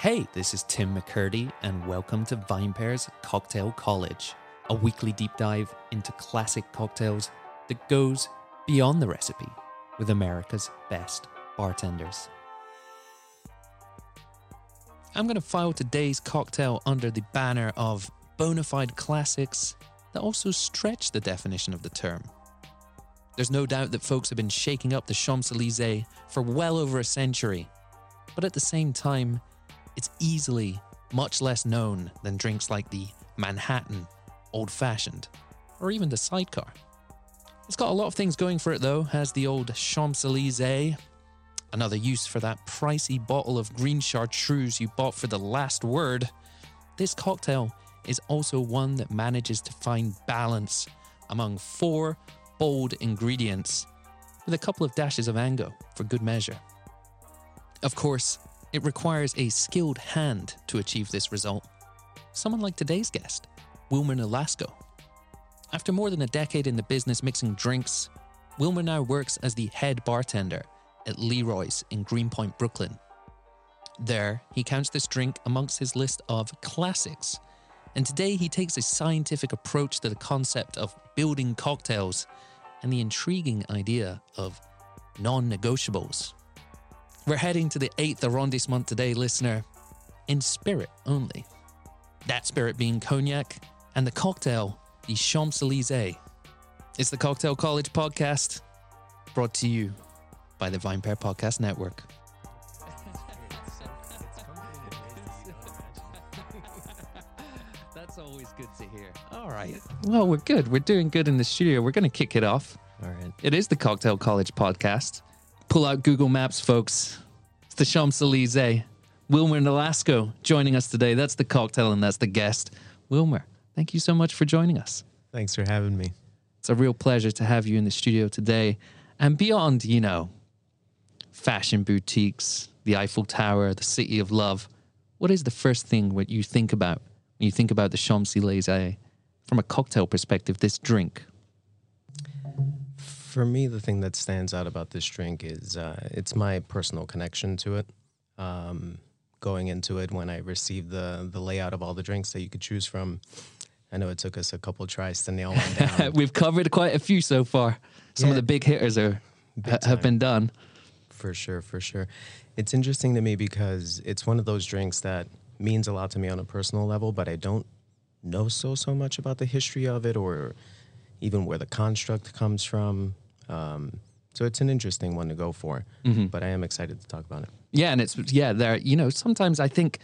Hey, this is Tim McKirdy, and welcome to VinePair's Cocktail College, a weekly deep dive into classic cocktails that goes beyond the recipe with America's best bartenders. I'm going to file today's cocktail under the banner of bona fide classics that also stretch the definition of the term. There's no doubt that folks have been shaking up the Champs Elysees for well over a century, but at the same time, it's easily much less known than drinks like the Manhattan, Old Fashioned, or even the Sidecar. It's got a lot of things going for it though, has the old Champs Elysees, another use for that pricey bottle of green chartreuse you bought for the last word. This cocktail is also one that manages to find balance among four bold ingredients with a couple of dashes of Ango for good measure. Of course, it requires a skilled hand to achieve this result. Someone like today's guest, Wilmer Nolasco. After more than a decade in the business mixing drinks, Wilmer now works as the head bartender at Leroy's in Greenpoint, Brooklyn. There, he counts this drink amongst his list of classics, and today he takes a scientific approach to the concept of building cocktails and the intriguing idea of non negotiables. We're heading to the 8th arrondissement today, listener, in spirit only. That spirit being cognac, and the cocktail, the Champs Elysees. It's the Cocktail College podcast, brought to you by the VinePair Podcast Network. That's always good to hear. All right. Well, we're good. We're doing good in the studio. We're going to kick it off. All right. It is the Cocktail College podcast. Pull out Google Maps, folks. It's the Champs Elysees. Wilmer Nolasco joining us today. That's the cocktail and that's the guest. Wilmer, thank you so much for joining us. Thanks for having me. It's a real pleasure to have you in the studio today. And beyond, you know, fashion boutiques, the Eiffel Tower, the City of Love, what is the first thing what you think about when you think about the Champs Elysees from a cocktail perspective, this drink? For me, the thing that stands out about this drink is uh, it's my personal connection to it. Um, going into it, when I received the the layout of all the drinks that you could choose from, I know it took us a couple tries to nail one down. We've covered quite a few so far. Some of the big hitters are Big ha- have been done. For sure, for sure. It's interesting to me because it's one of those drinks that means a lot to me on a personal level, but I don't know so so much about the history of it or even where the construct comes from. Um, so it's an interesting one to go for, but I am excited to talk about it. Yeah, and it's yeah, there. You know, sometimes I think,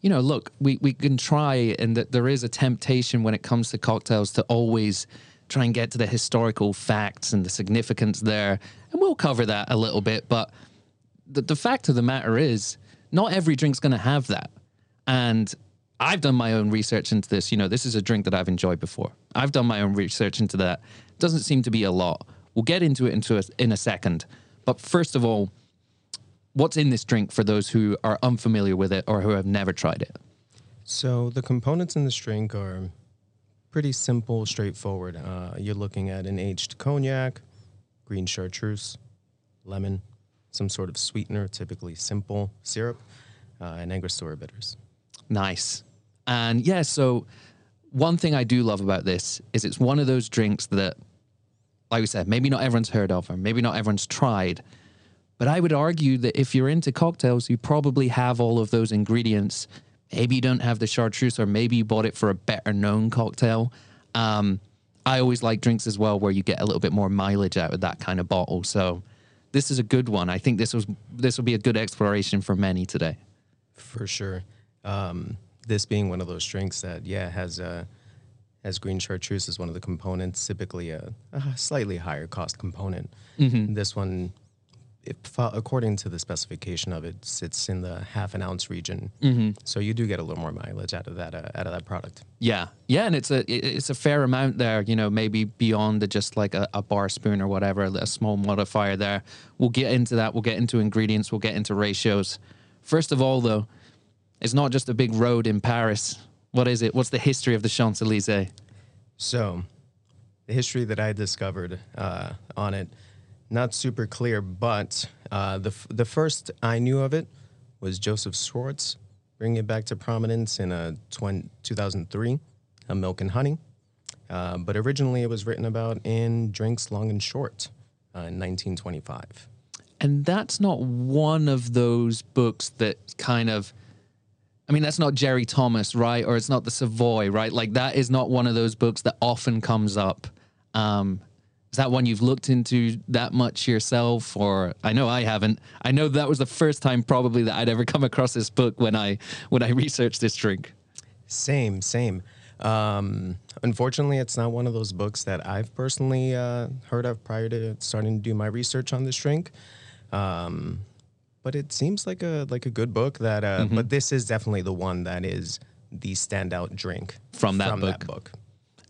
you know, look, we we can try, and that there is a temptation when it comes to cocktails to always try and get to the historical facts and the significance there, and we'll cover that a little bit. But the the fact of the matter is, not every drink's going to have that, and. I've done my own research into this. You know, this is a drink that I've enjoyed before. I've done my own research into that. Doesn't seem to be a lot. We'll get into it into a, in a second. But first of all, what's in this drink for those who are unfamiliar with it or who have never tried it? So the components in this drink are pretty simple, straightforward. Uh, you're looking at an aged cognac, green chartreuse, lemon, some sort of sweetener, typically simple syrup, uh, and Angostura bitters. Nice. And yeah, so one thing I do love about this is it's one of those drinks that, like we said, maybe not everyone's heard of or maybe not everyone's tried. But I would argue that if you're into cocktails, you probably have all of those ingredients. Maybe you don't have the chartreuse, or maybe you bought it for a better known cocktail. Um, I always like drinks as well where you get a little bit more mileage out of that kind of bottle. So this is a good one. I think this was this will be a good exploration for many today. For sure. Um, this being one of those drinks that, yeah, has uh, has green chartreuse is one of the components, typically a, a slightly higher cost component. This one, according to the specification of it, sits in the half an ounce region. So you do get a little more mileage out of that uh, out of that product. Yeah, yeah, and it's a it's a fair amount there. You know, maybe beyond the just like a, a bar spoon or whatever, a small modifier there. We'll get into that. We'll get into ingredients. We'll get into ratios. First of all, though, it's not just a big road in Paris. What is it? What's the history of the Champs Elysees? So, the history that I discovered uh, on it, not super clear, but uh, the f- the first I knew of it was Joseph Schwartz bringing it back to prominence in a 20, 2003, a Milk and Honey. Uh, but originally it was written about in Drinks Long and Short uh, in 1925. And that's not one of those books that kind of, I mean, that's not Jerry Thomas, right? Or it's not the Savoy, right? Like that is not one of those books that often comes up. Um, is that one you've looked into that much yourself? Or I know I haven't. I know that was the first time probably that I'd ever come across this book when I when I researched this drink. Same, same. Um, unfortunately, it's not one of those books that I've personally uh, heard of prior to starting to do my research on this drink. Um, but it seems like a like a good book. That, uh, Mm-hmm. but this is definitely the one that is the standout drink From that book. book.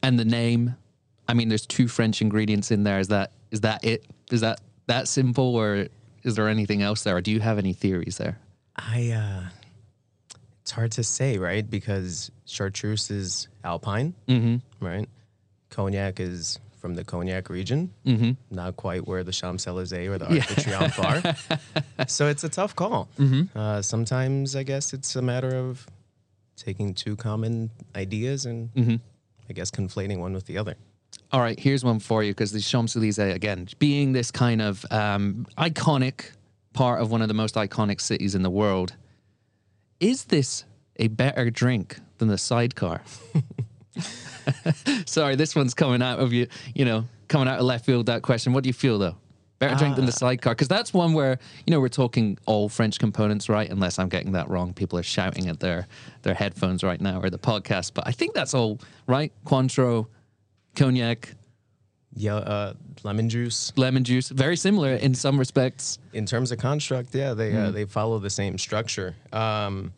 And the name, I mean, there's two French ingredients in there. Is that is that it? Is that that simple, or is there anything else there? Or do you have any theories there? I uh, it's hard to say, right? Because chartreuse is alpine, Mm-hmm. right? Cognac is from the Cognac region, mm-hmm. not quite where the Champs Elysees or the Arc de Triomphe are. so it's a tough call. Mm-hmm. Uh, sometimes I guess it's a matter of taking two common ideas and Mm-hmm. I guess conflating one with the other. All right, here's one for you because the Champs Elysees, again, being this kind of um, iconic part of one of the most iconic cities in the world, is this a better drink than the sidecar? Sorry, this one's coming out of you, you know, coming out of left field. That question. What do you feel though? Better drink than the sidecar? Because that's one where you know we're talking all French components, right? Unless I'm getting that wrong, people are shouting at their their headphones right now or the podcast. But I think that's all right. Cointreau, cognac, Yeah, uh, lemon juice. lemon juice, very similar in some respects. in terms of construct, yeah, they Mm. uh, they follow the same structure. Um,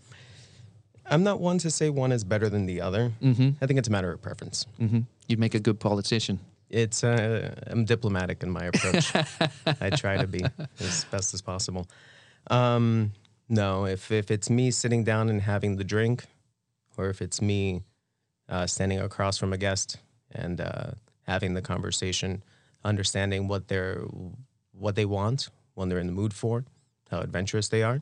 I'm not one to say one is better than the other. Mm-hmm. I think it's a matter of preference. hmm You'd make a good politician. It's uh, I'm diplomatic in my approach. I try to be as best as possible. Um, no, if if it's me sitting down and having the drink, or if it's me uh, standing across from a guest and uh, having the conversation, understanding what they're what they want, when they're in the mood for, how adventurous they are,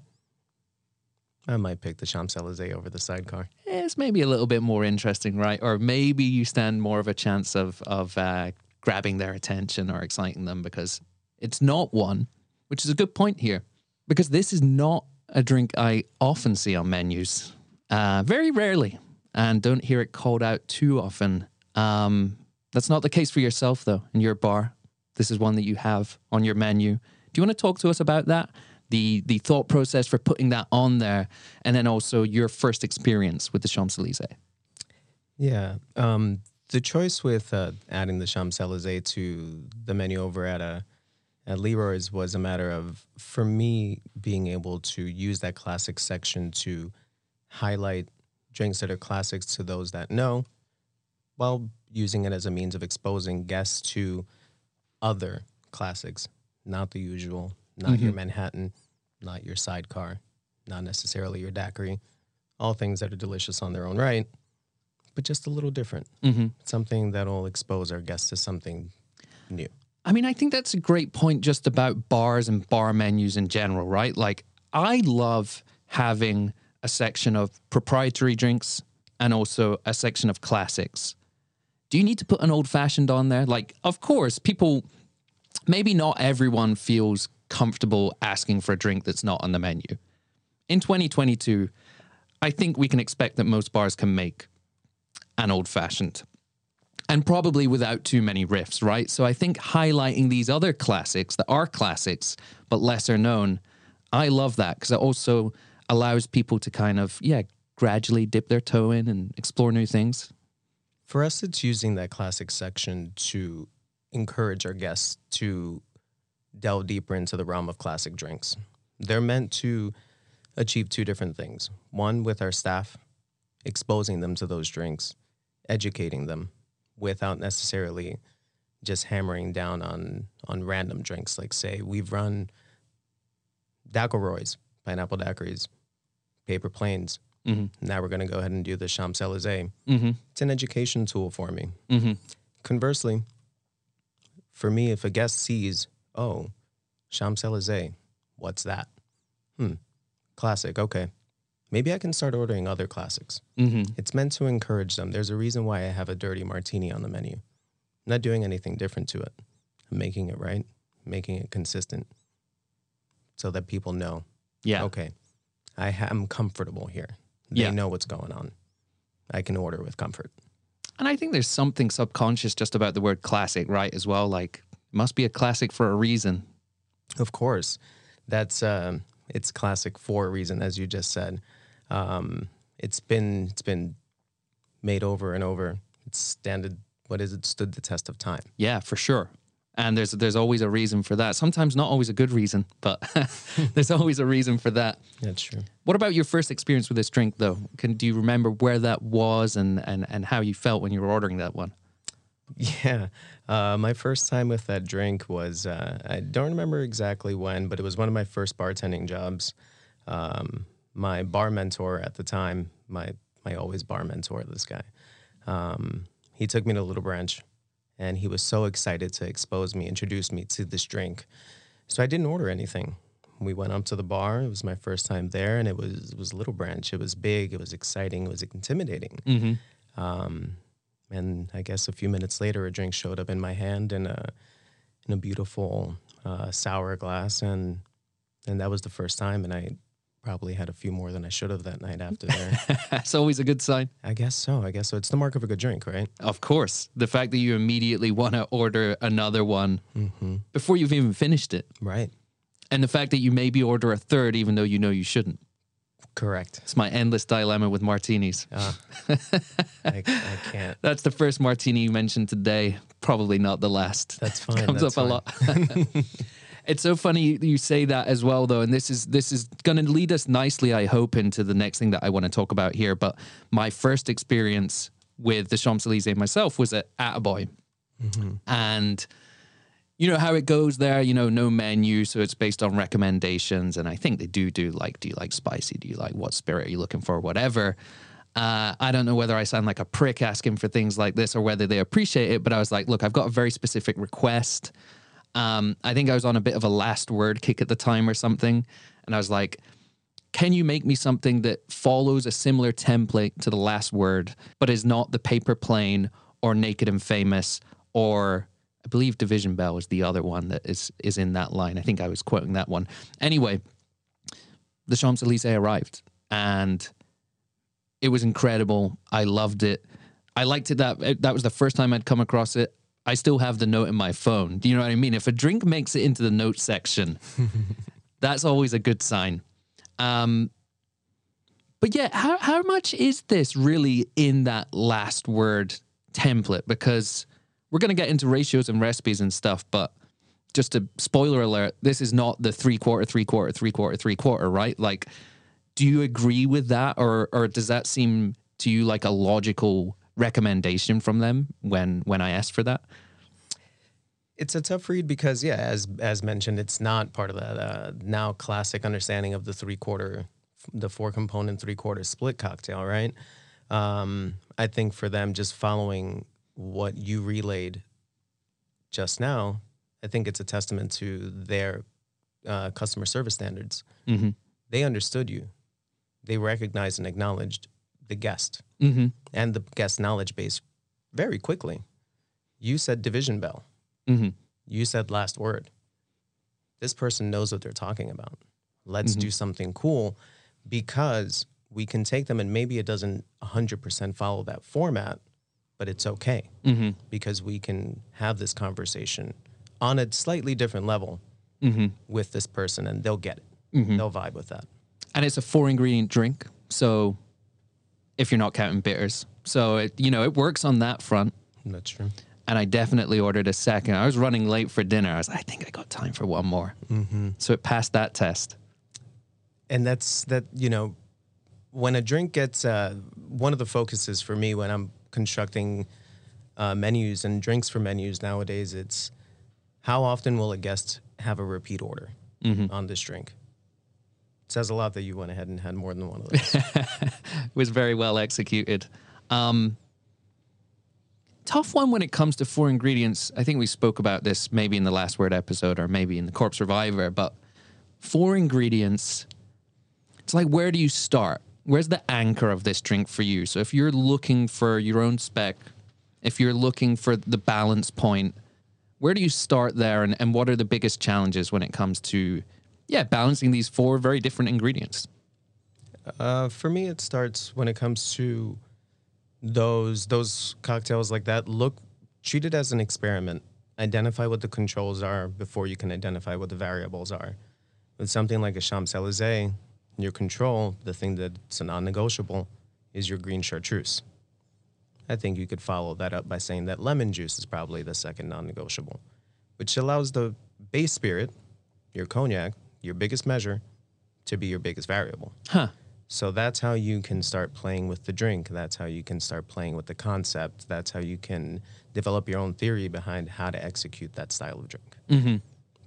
I might pick the Champs Elysees over the sidecar. It's maybe a little bit more interesting, right? Or maybe you stand more of a chance of of uh, grabbing their attention or exciting them because it's not one, which is a good point here, because this is not a drink I often see on menus, uh, very rarely, and don't hear it called out too often. Um, that's not the case for yourself, though, in your bar. This is one that you have on your menu. Do you want to talk to us about that? The the thought process for putting that on there, and then also your first experience with the Champs Elysees. Yeah. Um, the choice with uh, adding the Champs Elysees to the menu over at a at Leroy's was a matter of for me being able to use that classic section to highlight drinks that are classics to those that know, while using it as a means of exposing guests to other classics, not the usual, not your Manhattan, not your sidecar, not necessarily your daiquiri, all things that are delicious on their own right but just a little different. Mm-hmm. Something that'll expose our guests to something new. I mean, I think that's a great point just about bars and bar menus in general, right? Like, I love having a section of proprietary drinks and also a section of classics. Do you need to put an old fashioned on there? Like, of course, people, maybe not everyone feels comfortable asking for a drink that's not on the menu. In 2022, I think we can expect that most bars can make an old fashioned and probably without too many riffs, right? So I think highlighting these other classics that are classics but lesser known, I love that because it also allows people to kind of, yeah, gradually dip their toe in and explore new things. For us, it's using that classic section to encourage our guests to delve deeper into the realm of classic drinks. They're meant to achieve two different things one, with our staff, exposing them to those drinks, educating them without necessarily just hammering down on on random drinks. Like say we've run Daiquiris, pineapple daiquiris, paper planes. Mm-hmm. Now we're going to go ahead and do the Champs Elysees. Mm-hmm. It's an education tool for me. Mm-hmm. Conversely, for me, if a guest sees, oh, Champs Elysees, what's that? Hmm, classic. Okay, maybe I can start ordering other classics. Mm-hmm. It's meant to encourage them. There's a reason why I have a dirty martini on the menu. I'm not doing anything different to it. I'm making it right, making it consistent so that people know, Yeah. okay, I am comfortable here. They Yeah. know what's going on. I can order with comfort. And I think there's something subconscious just about the word classic, right? As well, like must be a classic for a reason. Of course, that's um, it's classic for a reason, as you just said. Um, it's been it's been made over and over. It's standard. What is it? Stood the test of time. Yeah, for sure. And there's there's always a reason for that. Sometimes not always a good reason, but there's always a reason for that. That's true. What about your first experience with this drink, though? Can do you remember where that was and and and how you felt when you were ordering that one? Yeah, uh, my first time with that drink was uh, I don't remember exactly when, but it was one of my first bartending jobs. Um, my bar mentor at the time, my my always bar mentor, this guy, um, he took me to Little Branch, and he was so excited to expose me, introduce me to this drink. So I didn't order anything. We went up to the bar. It was my first time there, and it was it was Little Branch. It was big. It was exciting. It was intimidating. Mm-hmm. Um, and I guess a few minutes later, a drink showed up in my hand in a in a beautiful uh, sour glass, and and that was the first time. And I probably had a few more than I should have that night after there. That's always a good sign. I guess so. I guess so. It's the mark of a good drink, right? Of course, the fact that you immediately want to order another one Mm-hmm. before you've even finished it, Right. and the fact that you maybe order a third even though you know you shouldn't. Correct. It's my endless dilemma with martinis. Uh, I, I can't. That's the first martini you mentioned today. Probably not the last. That's fine. Comes that's up a lot. it's so funny you say that as well, though, and this is this is going to lead us nicely, I hope, into the next thing that I want to talk about here. But my first experience with the Champs Elysees myself was at Attaboy, and you know how it goes there. You know, no menu, so it's based on recommendations, and I think they do do like, do you like spicy? Do you like what spirit are you looking for? Whatever. Uh, I don't know whether I sound like a prick asking for things like this or whether they appreciate it, but I was like, look, I've got a very specific request. Um, I think I was on a bit of a last word kick at the time or something. And I was like, can you make me something that follows a similar template to the last word, but is not the paper plane or naked and famous or I believe Division Bell is the other one that is is in that line. I think I was quoting that one. Anyway, the Champs Elysees arrived and it was incredible. I loved it. I liked it that that was the first time I'd come across it. I still have the note in my phone. Do you know what I mean? If a drink makes it into the note section, that's always a good sign. Um, but yeah, how how much is this really in that last word template? Because we're gonna get into ratios and recipes and stuff, but just a spoiler alert, this is not the three quarter, three quarter, three quarter, three quarter, right? Like, do you agree with that, or or does that seem to you like a logical recommendation from them when when I asked for that? It's a tough read because, yeah, as as mentioned, it's not part of that uh, now classic understanding of the three quarter, the four component three quarter split cocktail, right? Um, I think for them, just following what you relayed just now, I think it's a testament to their uh, customer service standards. Mm-hmm. They understood you, they recognized and acknowledged the guest Mm-hmm. and the guest knowledge base very quickly. You said division bell Mm-hmm. you said last word. This person knows what they're talking about. Let's Mhm. do something cool because we can take them and maybe it doesn't 100% follow that format, but it's okay Mm-hmm. because we can have this conversation on a slightly different level Mm-hmm. with this person and they'll get it. Mhm. They'll vibe with that. and it's a four ingredient drink. So if you're not counting bitters, so it, you know it works on that front. That's true. And I definitely ordered a second. I was running late for dinner. I was, I think I got time for one more. Mm-hmm. So it passed that test. and that's that you know when a drink gets uh, one of the focuses for me when i'm constructing uh, menus and drinks for menus nowadays it's how often will a guest have a repeat order on this drink it says a lot that you went ahead and had more than one of those It was very well executed. Um, tough one when it comes to four ingredients. I think we spoke about this maybe in the last word episode or maybe in the Corpse Reviver, but four ingredients. It's like where do you start? Where's the anchor of this drink for you? So if you're looking for your own spec, if you're looking for the balance point, where do you start there and, and what are the biggest challenges when it comes to yeah, balancing these four very different ingredients? Uh, for me, it starts when it comes to those those cocktails like that. Look, treat it as an experiment. Identify what the controls are before you can identify what the variables are. With something like a Champs Elysees, your control, the thing that's a non-negotiable, is your green chartreuse. I think you could follow that up by saying that lemon juice is probably the second non-negotiable, which allows the base spirit, your cognac, your biggest measure, to be your biggest variable. Huh. So that's how you can start playing with the drink. That's how you can start playing with the concept. That's how you can develop your own theory behind how to execute that style of drink. Mm-hmm.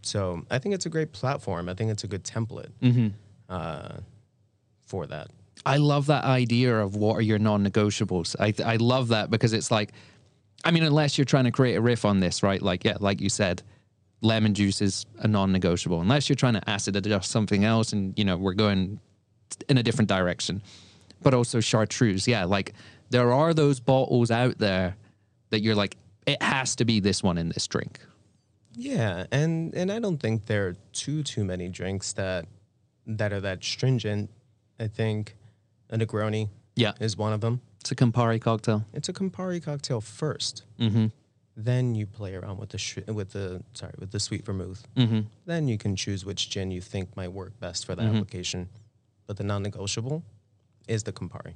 So I think it's a great platform. I think it's a good template Mm-hmm. Uh, for that. I love that idea of what are your non-negotiables. I I love that because it's like, I mean, unless you're trying to create a riff on this, right? Like, yeah, like you said, lemon juice is a non-negotiable. Unless you're trying to acid adjust something else, and you know we're going in a different direction. But also chartreuse, yeah, like there are those bottles out there that you're like, it has to be this one in this drink. Yeah, and and I don't think there are too too many drinks that that are that stringent. I think a Negroni Yeah, is one of them. it's a Campari cocktail. It's a Campari cocktail 1st Mm-hmm. Then you play around with the sh- with the sorry with the sweet vermouth. Mm-hmm. Then you can choose which gin you think might work best for that Mhm. application. But the non-negotiable is the Campari.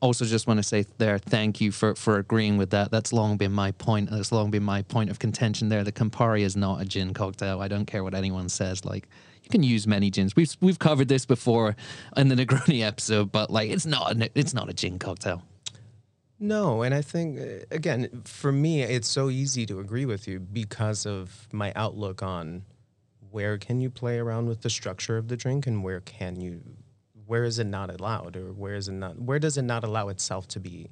also just want to say there thank you for for agreeing with that that's long been my point that's long been my point of contention there the campari is not a gin cocktail i don't care what anyone says like you can use many gins. We've we've covered this before in the negroni episode but like it's not a, it's not a gin cocktail. No, and I think uh, again for me it's so easy to agree with you because of my outlook on where can you play around with the structure of the drink and where can you where is it not allowed or where is it not where does it not allow itself to be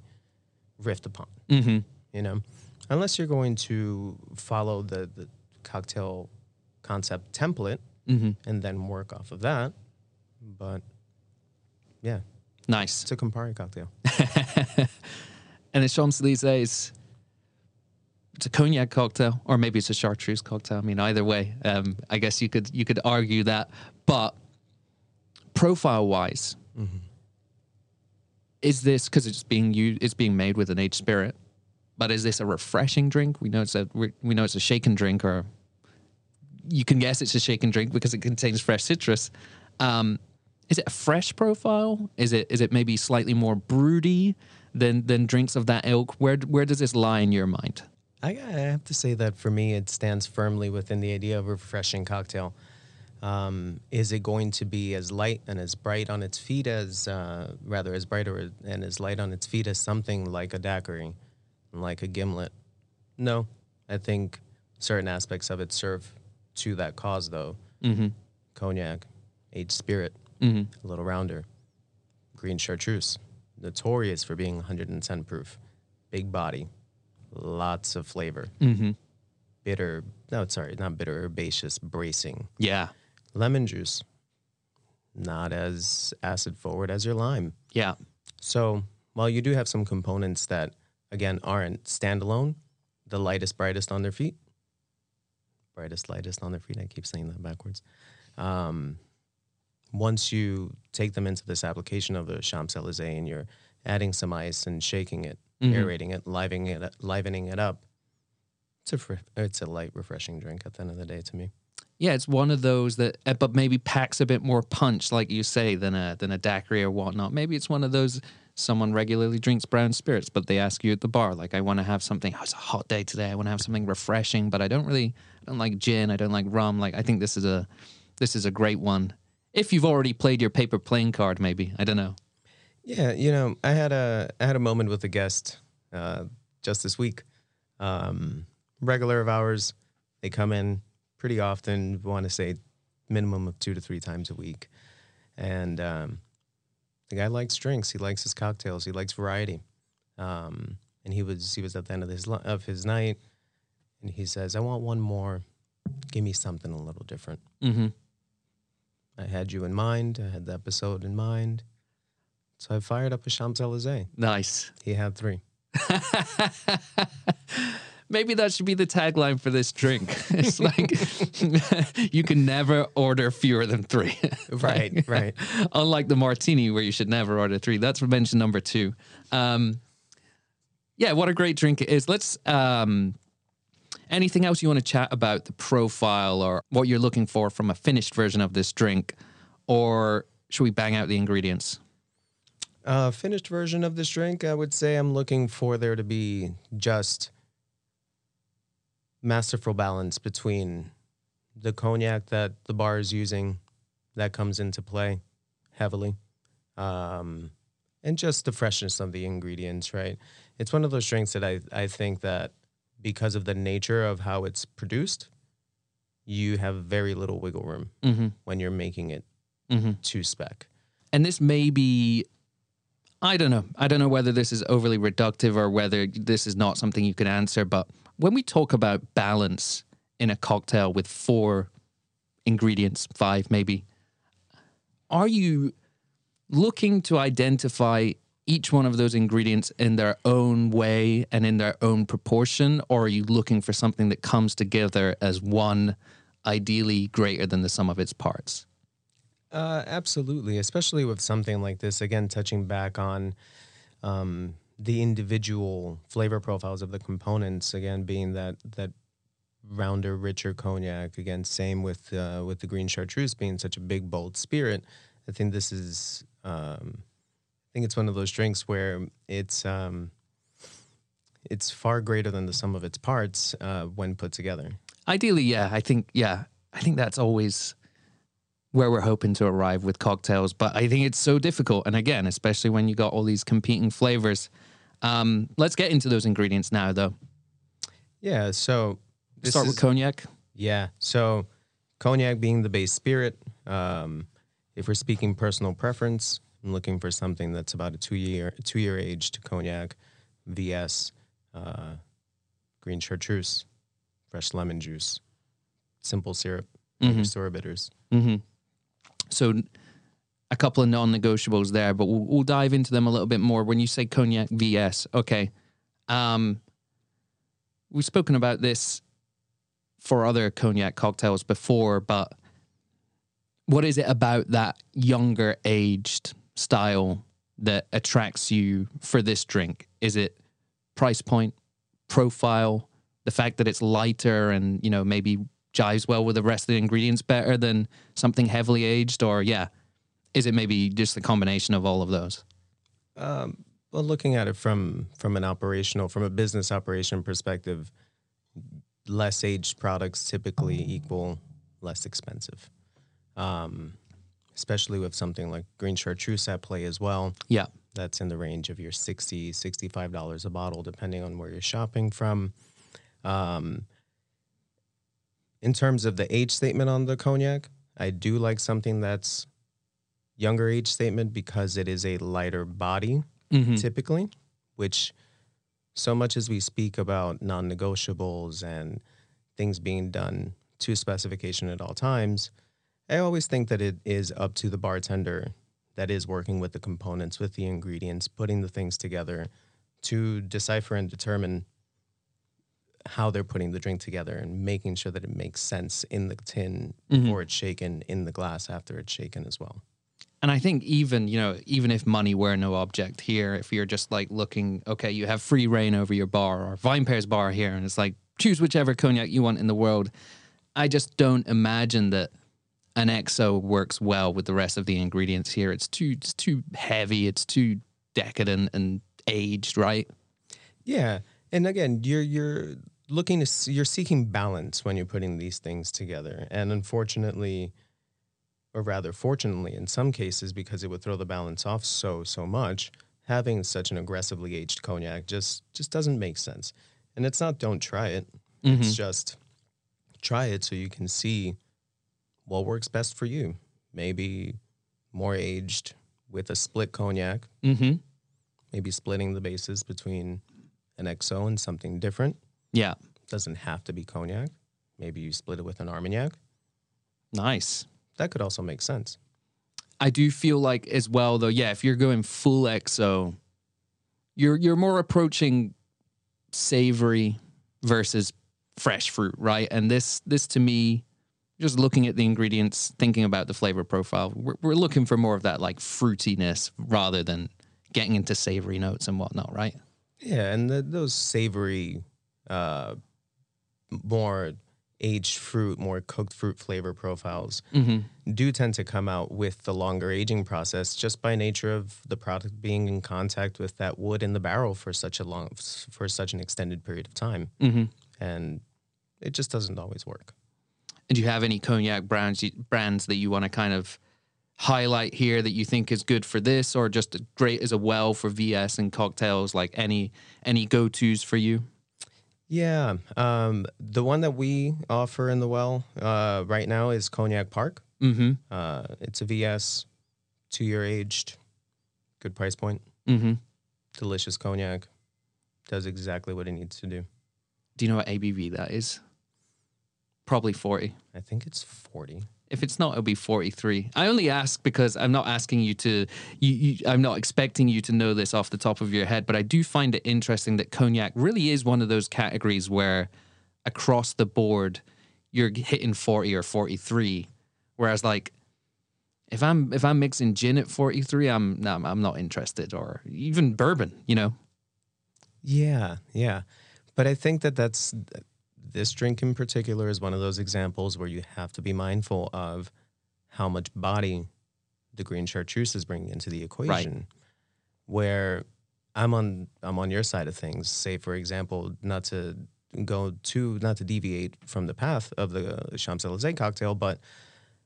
riffed upon? Mm-hmm. you know unless you're going to follow the the cocktail concept template Mm-hmm. and then work off of that. But yeah. Nice. It's a Campari cocktail. And the champs-elysees it's a cognac cocktail or maybe it's a chartreuse cocktail. I mean either way um, i guess you could you could argue that. But profile wise is this because it's being used it's being made with an aged spirit but is this a refreshing drink? We know it's a we know it's a shaken drink or you can guess it's a shaken drink because it contains fresh citrus. Um, is it a fresh profile? Is it is it maybe slightly more broody than than drinks of that ilk? Where where does this lie in your mind? I, I have to say that for me, it stands firmly within the idea of a refreshing cocktail. Um, is it going to be as light and as bright on its feet as, uh, rather, as bright or, and as light on its feet as something like a daiquiri, like a gimlet? No, I think certain aspects of it serve to that cause, though. mm-hmm. Cognac, aged spirit, Mm-hmm. a little rounder. Green chartreuse, notorious for being 110 proof, big body, lots of flavor Mm-hmm. bitter. No, sorry, not bitter, herbaceous, bracing. yeah Lemon juice, not as acid forward as your lime. yeah So while you do have some components that, again, aren't standalone, the lightest, brightest on their feet, brightest, lightest on their feet. I keep saying that backwards. Um, once you take them into this application of the Champs Elysees and you're adding some ice and shaking it, Mhm. aerating it, livening it, livening it up, it's a fr- it's a light, refreshing drink at the end of the day to me. Yeah, it's one of those that, uh, but maybe packs a bit more punch, like you say, than a than a daiquiri or whatnot. Maybe it's one of those someone regularly drinks brown spirits, but they ask you at the bar, like, I want to have something. Oh, it's a hot day today. I want to have something refreshing, but I don't really, I don't like gin. I don't like rum. Like, I think this is a, this is a great one. If you've already played your paper playing card, maybe I don't know. Yeah, you know, I had a I had a moment with a guest uh, just this week. Um, regular of ours, they come in pretty often. Want to say minimum of two to three times a week, and um, the guy likes drinks. He likes his cocktails. He likes variety. Um, and he was he was at the end of his of his night, and he says, "I want one more. Give me something a little different." Mm-hmm. I had you in mind. I had the episode in mind. So I fired up a Champs Elysees. Nice. He had three. Maybe that should be the tagline for this drink. It's like you can never order fewer than three. Right, right. Unlike the martini, where you should never order three. That's mention number two. Um, yeah, what a great drink it is. Let's. Um, anything else you want to chat about the profile or what you're looking for from a finished version of this drink, or should we bang out the ingredients? Uh, finished version of this drink, I would say I'm looking for there to be just masterful balance between the cognac that the bar is using that comes into play heavily um, and just the freshness of the ingredients right it's one of those drinks that I, I think that because of the nature of how it's produced you have very little wiggle room Mm-hmm. when you're making it Mm-hmm. to spec and this may be i don't know i don't know whether this is overly reductive or whether this is not something you can answer but when we talk about balance in a cocktail with four ingredients five maybe are you looking to identify each one of those ingredients in their own way and in their own proportion or are you looking for something that comes together as one ideally greater than the sum of its parts Uh, absolutely, especially with something like this. Again, touching back on um, the individual flavor profiles of the components. Again, being that that rounder, richer cognac. Again, same with uh, with the green chartreuse being such a big, bold spirit. I think this is. Um, I think it's one of those drinks where it's um, it's far greater than the sum of its parts uh, when put together. Ideally, yeah. I think, yeah, I think that's always where we're hoping to arrive with cocktails. But I think it's so difficult. And again, especially when you got all these competing flavors. Um, let's get into those ingredients now, though. Yeah. So Start is- with cognac. Yeah. So cognac being the base spirit, um, if we're speaking personal preference, I'm looking for something that's about a two year two year aged cognac, VS, uh, green chartreuse, fresh lemon juice, simple syrup, Mhm. store bitters. hmm So a couple of non-negotiables there, but we'll, we'll dive into them a little bit more. When you say cognac VS, okay. Um, we've spoken about this for other cognac cocktails before, but what is it about that younger aged style that attracts you for this drink? Is it price point, profile, the fact that it's lighter and, you know, maybe jives well with the rest of the ingredients better than something heavily aged or yeah is it maybe just the combination of all of those Um, well, looking at it from from an operational, from a business operation perspective, less aged products typically equal less expensive. Um, especially with something like green chartreuse at play as well. yeah That's in the range of your 60 $65 a bottle, depending on where you're shopping from. Um, in terms of the age statement on the cognac, I do like something that's younger age statement because it is a lighter body mm-hmm. typically, which so much as we speak about non negotiables and things being done to specification at all times, I always think that it is up to the bartender that is working with the components, with the ingredients, putting the things together to decipher and determine how they're putting the drink together and making sure that it makes sense in the tin Mhm. before it's shaken, in the glass after it's shaken as well. And i think even you know even if money were no object here if you're just like looking okay you have free reign over your bar or VinePair's bar here and it's like choose whichever cognac you want in the world. I just don't imagine that an XO works well with the rest of the ingredients here. It's too it's too heavy it's too decadent and aged right? Yeah, and again, you're you're looking to you're seeking balance when you're putting these things together, and unfortunately, or rather, fortunately, in some cases, because it would throw the balance off so so much, having such an aggressively aged cognac just just doesn't make sense. And it's not don't try it; it's just try it so you can see what works best for you. Maybe more aged with a split cognac, mm-hmm maybe splitting the bases between an XO and something different. yeah Doesn't have to be cognac. Maybe you split it with an Armagnac. nice That could also make sense. I do feel like as well though, yeah, if you're going full XO, you're you're more approaching savory versus fresh fruit, right? And this this to me, just looking at the ingredients, thinking about the flavor profile, we're, we're looking for more of that like fruitiness rather than getting into savory notes and whatnot, right? Yeah, and the, those savory, uh, more aged fruit, more cooked fruit flavor profiles do tend to come out with the longer aging process just by nature of the product being in contact with that wood in the barrel for such a long for such an extended period of time. Mm-hmm. And it just doesn't always work. And do you have any cognac brands brands that you want to kind of highlight here that you think is good for this, or just great as a well for VS and cocktails? Like any any go tos for you? Yeah, um, the one that we offer in the well uh, right now is Cognac Park. Mm-hmm. Uh, it's a VS, two year aged, good price point, Mm-hmm. delicious cognac, does exactly what it needs to do. Do you know what ABV that is? Probably forty. I think it's 40. If it's not, it'll be 43. I only ask because I'm not asking you to, you, you, I'm not expecting you to know this off the top of your head, but I do find it interesting that cognac really is one of those categories where across the board, you're hitting 40 or 43. Whereas, like, if I'm if I'm mixing gin at 43, I'm no, I'm not interested, or even bourbon, you know. Yeah, yeah. But I think that that's this drink in particular is one of those examples where you have to be mindful of how much body the green chartreuse is bringing into the equation. Where I'm on I'm on your side of things. Say for example, not to go too not to deviate from the path of the Champs Elysees cocktail, but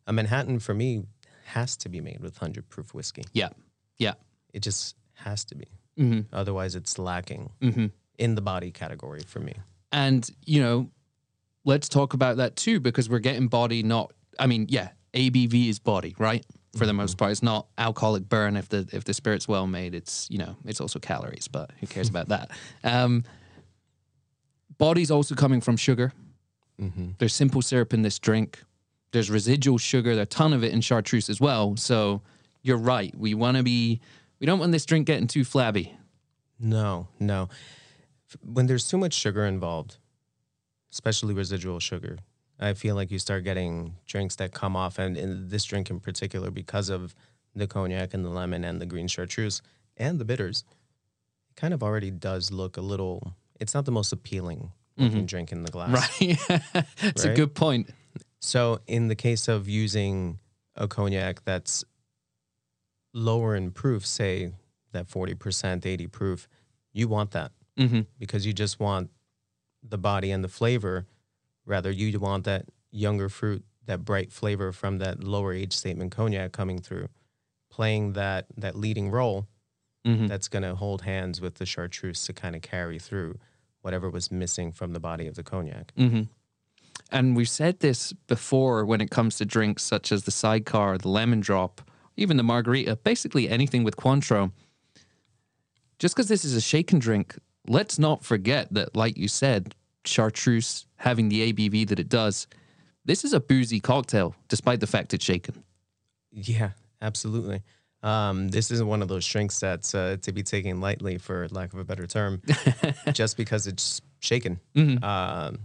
a Manhattan for me has to be made with hundred proof whiskey. Yeah, yeah. It just has to be. Mm-hmm. Otherwise, it's lacking Mm-hmm. in the body category for me. And, you know, let's talk about that too, because we're getting body not, I mean, yeah, ABV is body, right? For the most part, it's not alcoholic burn. If the if the spirit's well made, it's you know it's also calories, but who cares about that? Um, body's also coming from sugar. Mm-hmm. There's simple syrup in this drink. There's residual sugar. There's a ton of it in chartreuse as well. So you're right. We want to be. We don't want this drink getting too flabby. No, no. When there's too much sugar involved, especially residual sugar, I feel like you start getting drinks that come off, and in this drink in particular, because of the cognac and the lemon and the green chartreuse and the bitters, it kind of already does look a little. It's not the most appealing looking mm-hmm. drink in the glass. Right. It's a good point. So, in the case of using a cognac that's lower in proof, say that 40%, 80 proof, you want that hmm because you just want the body and the flavor. Rather, you want that younger fruit, that bright flavor from that lower age statement cognac coming through, playing that, that leading role hmm that's going to hold hands with the chartreuse to kind of carry through whatever was missing from the body of the cognac. hmm And we've said this before when it comes to drinks such as the sidecar, the lemon drop, even the margarita, basically anything with Cointreau. Just because this is a shaken drink, let's not forget that, like you said, chartreuse having the ABV that it does, this is a boozy cocktail, despite the fact it's shaken. Yeah, absolutely. Um, this isn't one of those drinks that's uh, to be taken lightly, for lack of a better term, just because it's shaken. Mhm. Um,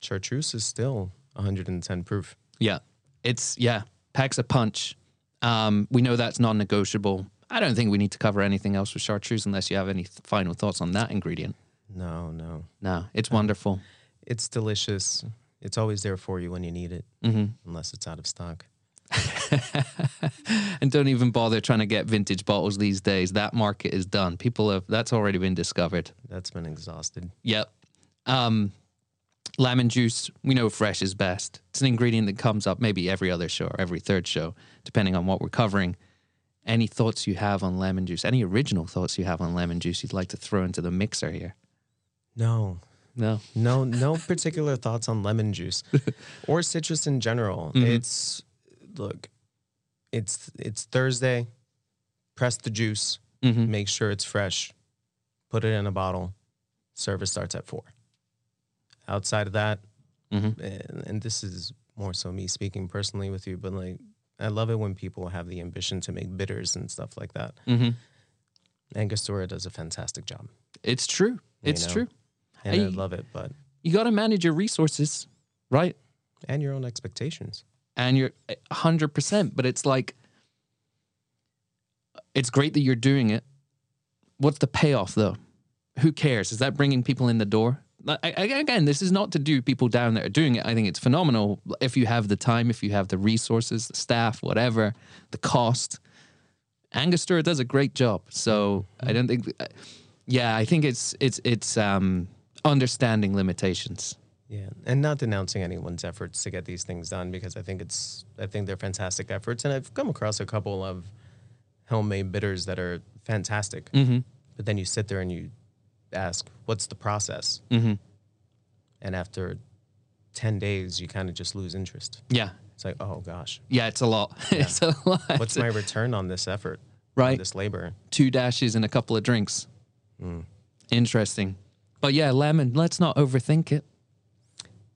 chartreuse is still 110 proof. Yeah. It's, yeah, packs a punch. Um, we know that's non negotiable. I don't think we need to cover anything else with chartreuse unless you have any th- final thoughts on that ingredient. No, no, No, it's wonderful. it's delicious. It's always there for you when you need it, hmm unless it's out of stock. and don't even bother trying to get vintage bottles these days. That market is done. People have that's already been discovered. That's been exhausted. Yep. Um, lemon juice. We know fresh is best. It's an ingredient that comes up maybe every other show or every third show, depending on what we're covering. Any thoughts you have on lemon juice? Any original thoughts you have on lemon juice you'd like to throw into the mixer here? No, No. no, no particular thoughts on lemon juice or citrus in general. Mhm. It's look, it's it's Thursday. Press the juice. hmm make sure it's fresh, put it in a bottle. Service starts at four. Outside of that, hmm and, and this is more so me speaking personally with you, but like I love it when people have the ambition to make bitters and stuff like that. Mm-hmm. Angostura does a fantastic job, It's true. It's know. true. and I Hey. love it. But You got to manage your resources, right? and your own expectations. and you're 100% but it's like it's great that you're doing it what's the payoff though who cares is that bringing people in the door I, I- again this is not to do people down that are doing it. I think it's phenomenal. If you have the time if you have the resources the staff whatever the cost angostura does a great job. So i don't think yeah i think it's it's it's um understanding limitations. Yeah, and not denouncing anyone's efforts to get these things done because I think it's I think they're fantastic efforts, and I've come across a couple of homemade bitters that are fantastic. mm-hmm. But then you sit there and you ask, "What's the process?" Mm-hmm. And after ten days, you kind of just lose interest. yeah It's like, "Oh gosh, yeah it's a lot it's a lot what's my return on this effort, right this labor?" two dashes and a couple of drinks. Interesting. But yeah, lemon, let's not overthink it.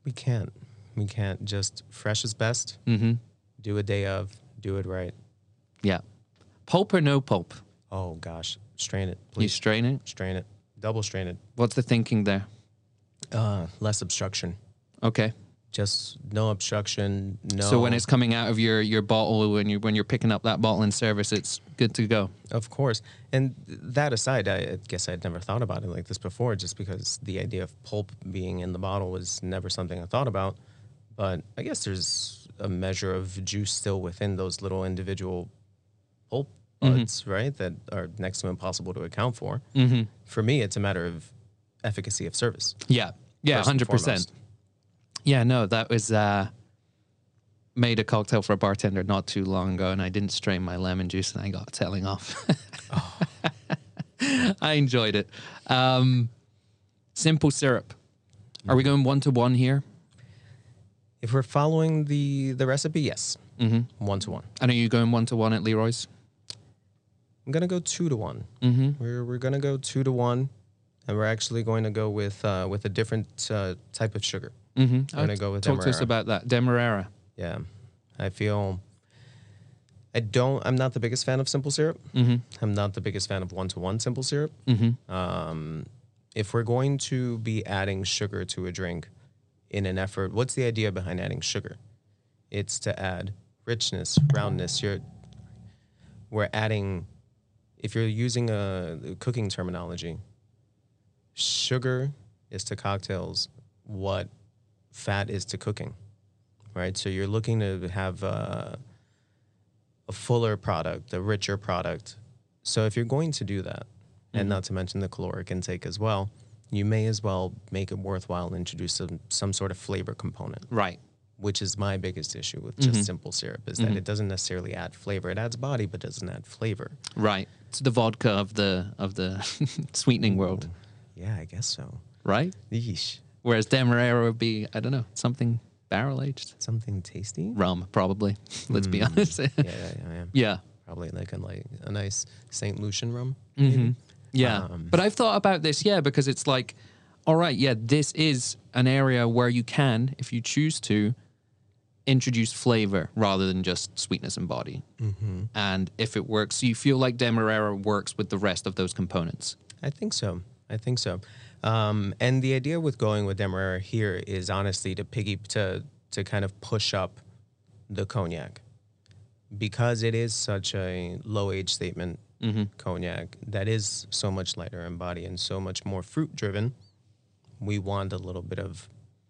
We can't. We can't. Just fresh is best. Mm-hmm. Do a day of. Do it right. Yeah. Pulp or no pulp? Oh gosh, strain it, You please. strain it. strain it. Double strain. What's the thinking there? Uh, less obstruction. Okay. Just no obstruction. No. So when it's coming out of your your bottle when you when you're picking up that bottle in service, it's good to go. of course. And that aside, I guess I'd never thought about it like this before, just because the idea of pulp being in the bottle was never something I thought about. But I guess there's a measure of juice still within those little individual pulp buds, right? That are next to impossible to account for. Mm-hmm. For me, it's a matter of efficacy of service. Yeah. Yeah, hundred percent. Yeah, no, that was uh made a cocktail for a bartender not too long ago and I didn't strain my lemon juice and I got telling off. I enjoyed it. Um simple syrup. Are we going one to one here? If we're following the the recipe, yes, Mm-hmm. one to one. And are you going one to one at Leroy's? I'm gonna go two to one. Mm-hmm. We're we're gonna go two to one, and we're actually going to go with uh, with a different uh, type of sugar. Mm-hmm. I'm gonna go with Talk to us about that. Demerara. Yeah, I feel. I don't. I'm not the biggest fan of simple syrup. Mm-hmm. I'm not the biggest fan of one to one simple syrup. Mm-hmm. Um, if we're going to be adding sugar to a drink, in an effort, what's the idea behind adding sugar? It's to add richness, roundness. You're we're adding. If you're using a cooking terminology, sugar is to cocktails what fat is to cooking, right? So you're looking to have a, a fuller product, a richer product. So if you're going to do that, and mm-hmm. not to mention the caloric intake as well, you may as well make it worthwhile and introduce some, some sort of flavor component, Right. Which is my biggest issue with just simple syrup is that it doesn't necessarily add flavor. It adds body, but doesn't add flavor. Right. It's the vodka of the of the sweetening world, Yeah, I guess so. right? Yeesh. Whereas Demerara would be, I don't know, something barrel aged. Something tasty? Rum, probably. Let's be honest. Yeah, yeah, yeah, yeah. yeah. Probably like a like a nice Saint Lucian rum. hmm Yeah. Um, but I've thought about this, yeah, because it's like, all right, yeah, this is an area where you can, if you choose to, introduce flavor rather than just sweetness and body. Mm-hmm. And if it works, you feel like Demerara works with the rest of those components. I think so. I think so. Um, and the idea with going with Demerara here is honestly to piggy to to kind of push up the cognac because it is such a low age statement cognac that is so much lighter in body and so much more fruit driven. We want a little bit of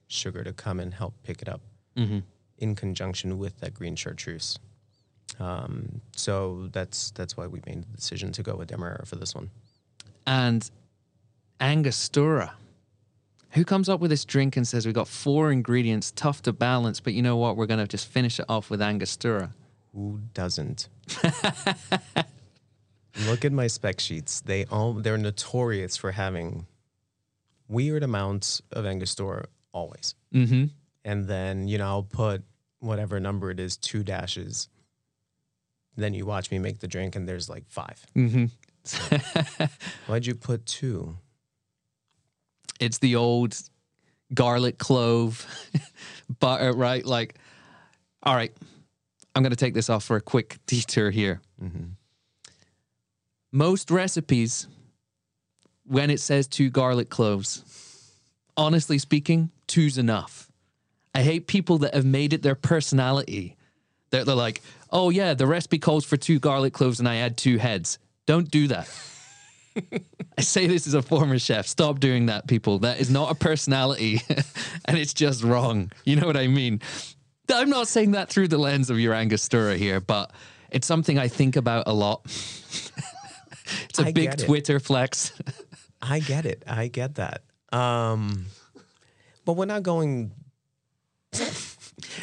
sugar to come and help pick it up in conjunction with that green chartreuse. Um, so that's that's why we made the decision to go with Demerara for this one. And Angostura. Who comes up with this drink and says we've got four ingredients, tough to balance, but you know what? We're going to just finish it off with Angostura. Who doesn't? Look at my spec sheets. They all they're notorious for having weird amounts of Angostura always. Mm-hmm. And then, you know, I'll put whatever number it is, two dashes. Then you watch me make the drink and there's like five. Mm-hmm. Why'd you put two? it's the old garlic clove butter, right? Like, all right, I'm going to take this off for a quick detour here. Most recipes, when it says two garlic cloves, honestly speaking, two's enough. I hate people that have made it their personality. They're, they're like, oh, yeah, the recipe calls for two garlic cloves and I add two heads. Don't do that. I say this as a former chef. Stop doing that, people. That is not a personality and it's just wrong. You know what I mean? I'm not saying that through the lens of your Angostura here, but it's something I think about a lot. it's a I big it. Twitter flex. I get it. I get that. Um, but we're not going.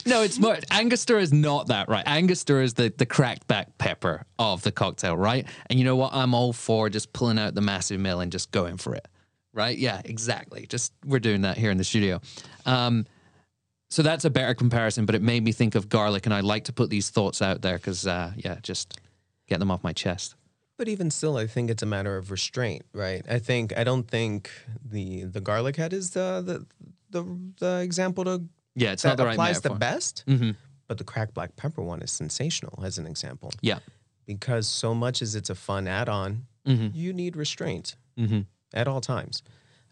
No, it's more Angostura is not that, right? Angostura is the, the cracked back pepper of the cocktail, right? And you know what? I'm all for just pulling out the massive mill and just going for it. Right? Yeah, exactly. Just we're doing that here in the studio. Um, so that's a better comparison, but it made me think of garlic, and I like to put these thoughts out there because, uh, yeah, just get them off my chest. But even still, I think it's a matter of restraint, right? I think I don't think the the garlic head is the the the, the example to Yeah, it's that not the right applies the metaphor. best. hmm But the cracked black pepper one is sensational as an example Yeah. because so much as it's a fun add-on, hmm you need restraint hmm at all times.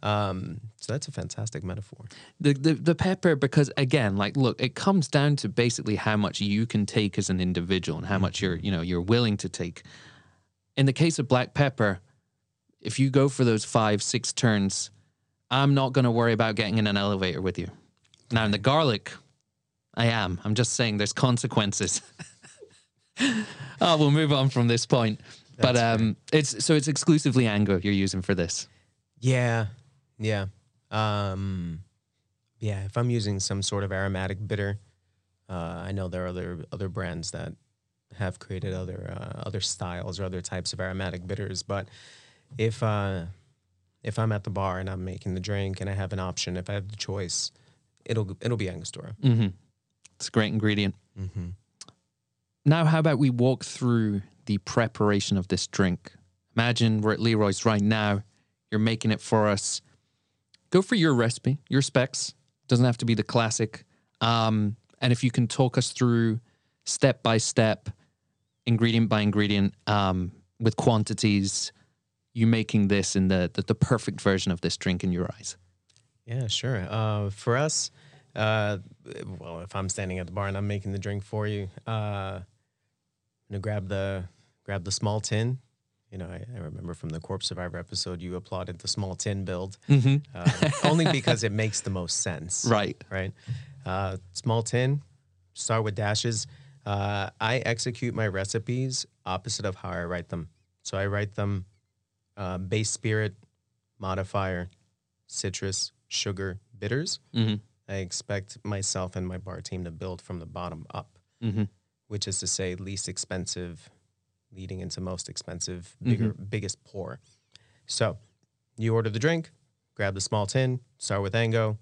Um, so that's a fantastic metaphor. the, the the pepper because again like look it comes down to basically how much you can take as an individual and how much you're you know you're willing to take in the case of black pepper if you go for those five six turns i'm not going to worry about getting in an elevator with you now in the garlic i am. I'm just saying there's consequences. Oh we'll move on from this point. But That's um it's so it's exclusively ango you're using for this? Yeah, yeah, um, yeah. If I'm using some sort of aromatic bitter, uh, I know there are other other brands that have created other uh, other styles or other types of aromatic bitters. But if uh, if I'm at the bar and I'm making the drink and I have an option, if I have the choice, it'll it'll be Angostura. mm-hmm. it's a great ingredient Mm-hmm. Now, how about we walk through the preparation of this drink? Imagine we're at Leroy's right now. You're making it for us. Go for your recipe, your specs. Doesn't have to be the classic. Um, and if you can talk us through step by step, ingredient by ingredient, um, with quantities, you making this in the, the the perfect version of this drink in your eyes. Yeah, sure. Uh, for us, uh, well, if I'm standing at the bar and I'm making the drink for you, uh, I'm gonna grab the grab the small tin. You know, I, I remember from the Corpse Reviver episode, you applauded the small tin build, Mm-hmm. uh, only because it makes the most sense. Right. Right. Uh, small tin. Start with dashes. Uh, I execute my recipes opposite of how I write them. So I write them uh, base spirit, modifier, citrus, sugar, bitters. Mm-hmm. I expect myself and my bar team to build from the bottom up, Mm-hmm. which is to say least expensive leading into most expensive, bigger, biggest pour. So you order the drink, grab the small tin, start with Ango,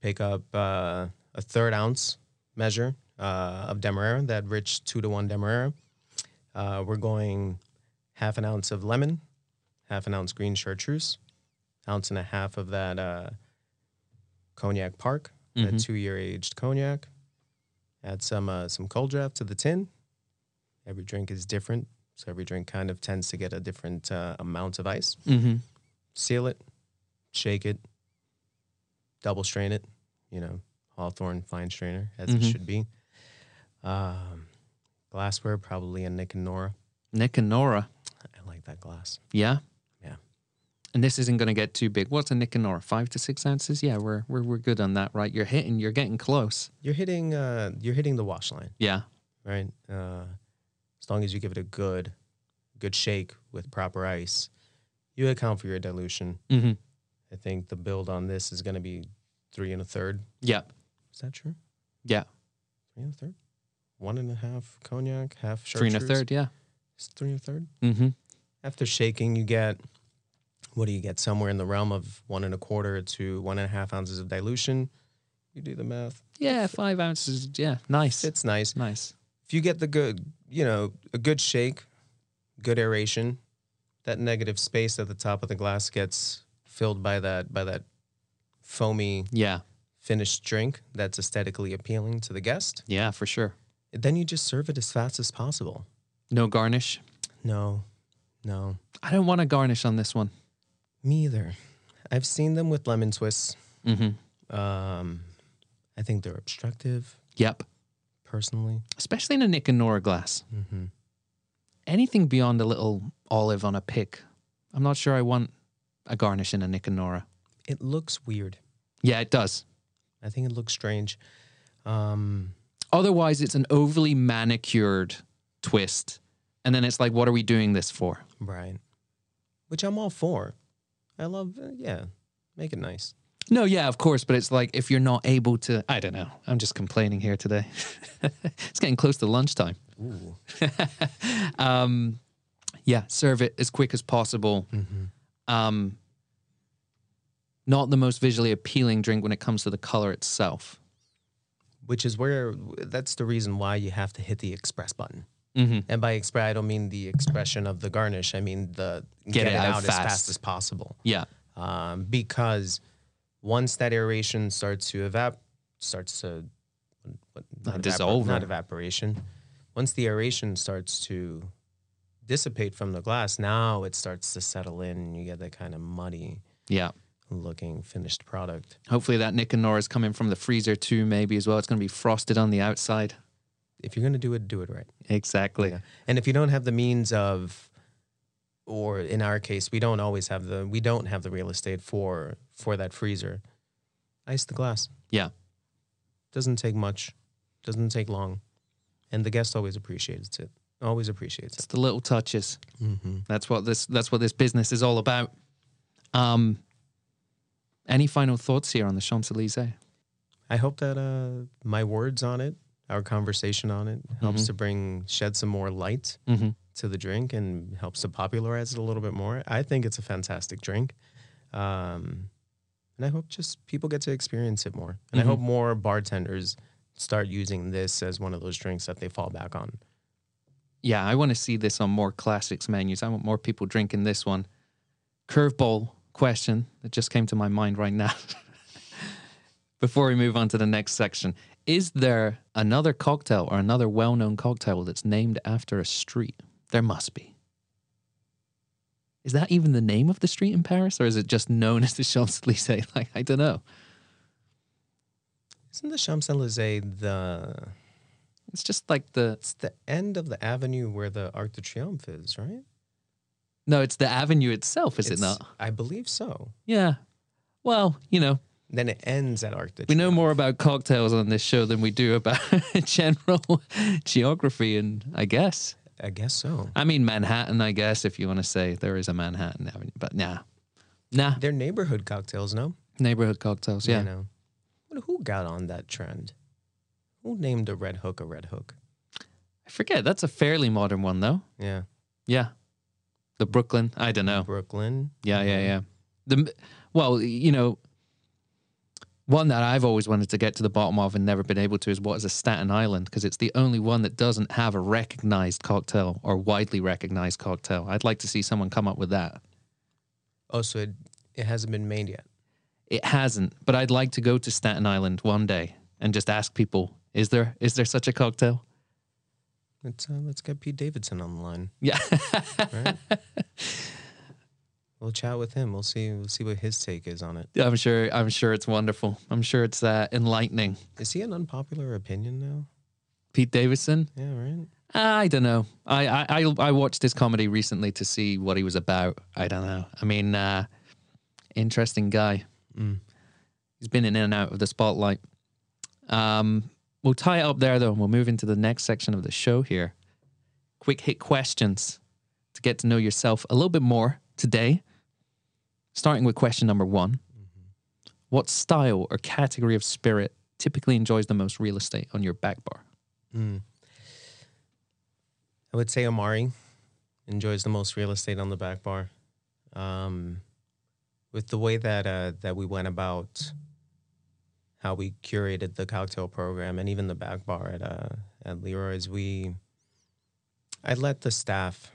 pick up uh, a third ounce measure uh, of Demerara, that rich two to one Demerara. Uh, we're going half an ounce of lemon, half an ounce green chartreuse, ounce and a half of that uh, cognac park, that Mhm. two year aged cognac. Add some uh, some Kold-Draft to the tin. Every drink is different, so every drink kind of tends to get a different uh, amount of ice. Mm-hmm. Seal it, shake it, double strain it. You know, Hawthorne fine strainer as it Mhm. should be. Um, glassware, probably a Nick and Nora. Nick and Nora. I like that glass. Yeah. And this isn't going to get too big. What's a Nick and Nora? Five to six ounces? Yeah, we're we're we're good on that, right? You're hitting. You're getting close. You're hitting uh, you're hitting the wash line, Yeah. right? Uh, as long as you give it a good good shake with proper ice, you account for your dilution. Mm-hmm. I think the build on this is going to be three and a third. Yep. Is that true? Yeah. Three and a third. One and a half cognac, half Three and a third. Yeah. It's three and a third. Mm-hmm. After shaking, you get what do you get? Somewhere in the realm of one and a quarter to one and a half ounces of dilution. You do the math. Yeah. Five ounces. Yeah. Nice. It's nice. nice. If you get the good, you know, a good shake, good aeration, that negative space at the top of the glass gets filled by that by that foamy Yeah. finished drink that's aesthetically appealing to the guest. Yeah. For sure. Then you just serve it as fast as possible. No garnish. No, no, I don't want a garnish on this one. Me either. I've seen them with lemon twists. Mm-hmm. Um, I think they're obstructive, Yep. personally. Especially in a Nick and Nora glass. Mm-hmm. Anything beyond a little olive on a pick, I'm not sure I want a garnish in a Nick and Nora. It looks weird. Yeah, it does. I think it looks strange. Um, Otherwise, it's an overly manicured twist. And then it's like, what are we doing this for? right. Which I'm all for. I love, uh, yeah, make it nice. No, yeah, of course. But it's like, if you're not able to, I don't know. I'm just complaining here today. it's getting close to lunchtime. Ooh. um, yeah, serve it as quick as possible. Um, not the most visually appealing drink when it comes to the color itself. Which is where, that's the reason why you have to hit the express button. Mm-hmm. And by express, I don't mean the expression of the garnish. I mean the Get it out as fast. fast as possible. Yeah. Um, because once that aeration starts to evap, starts to what, Uh, evapor- dissolve not evaporation. Once the aeration starts to dissipate from the glass, now it starts to settle in, and you get that kind of muddy Yeah. looking finished product. Hopefully that Nick and Nora's coming from the freezer too, maybe as well. It's going to be frosted on the outside. If you're gonna do it, do it right. Exactly. Yeah. And if you don't have the means of, or in our case, we don't always have the we don't have the real estate for for that freezer. Ice the glass. Yeah. Doesn't take much. Doesn't take long, and the guest always appreciates it. Always appreciates It's it. the little touches. Mm-hmm. That's what this that's what this business is all about. Um any final thoughts here on the Champs-Élysées? I hope that uh, my words on it, our conversation on it, helps Mhm. to bring shed some more light Mm-hmm. to the drink and helps to popularize it a little bit more. I think it's a fantastic drink. Um, and I hope just people get to experience it more. And I hope more bartenders start using this as one of those drinks that they fall back on. Yeah, I want to see this on more classics menus. I want more people drinking this one. Curveball question that just came to my mind right now. Before we move on to the next section, is there another cocktail or another well known cocktail that's named after a street? There must be. Is that even the name of the street in Paris or is it just known as the Champs Elysees? Like, I don't know. Isn't the Champs Elysees the It's just like the. it's the end of the avenue where the Arc de Triomphe is, right? No, it's the avenue itself, is it not? I believe so. Yeah. Well, you know, Then it ends at Arc de We know more about cocktails on this show than we do about general geography, and I guess. I guess so. I mean, Manhattan, I guess, if you want to say there is a Manhattan Avenue, but nah. Nah, They're neighborhood cocktails, no? neighborhood cocktails, yeah. You know. But who got on that trend? Who named a red hook a red hook? I forget. That's a fairly modern one, though. Yeah. Yeah. The Brooklyn, I don't know. Brooklyn. Yeah, yeah, yeah. The well, you know, one that I've always wanted to get to the bottom of and never been able to is what is a Staten Island because it's the only one that doesn't have a recognized cocktail or widely recognized cocktail. I'd like to see someone come up with that. Oh, so it, it hasn't been made yet. It hasn't, but I'd like to go to Staten Island one day and just ask people, is there is there such a cocktail? Let's uh, let's get Pete Davidson on the line. Yeah. Right? We'll chat with him. We'll see. We'll see what his take is on it. I'm sure I'm sure it's wonderful. I'm sure it's uh, enlightening. Is he an unpopular opinion now? Pete Davidson? Yeah, right. I don't know. I, I I I watched his comedy recently to see what he was about. I don't know. I mean, uh, interesting guy. Mm. He's been in and out of the spotlight. Um, we'll tie it up there though, and we'll move into the next section of the show here. Quick hit questions to get to know yourself a little bit more today. Starting with question number one: What style or category of spirit typically enjoys the most real estate on your back bar? Mm. I would say Amari enjoys the most real estate on the back bar. Um, with the way that uh, that we went about how we curated the cocktail program and even the back bar at uh, at Leroy's, we I let the staff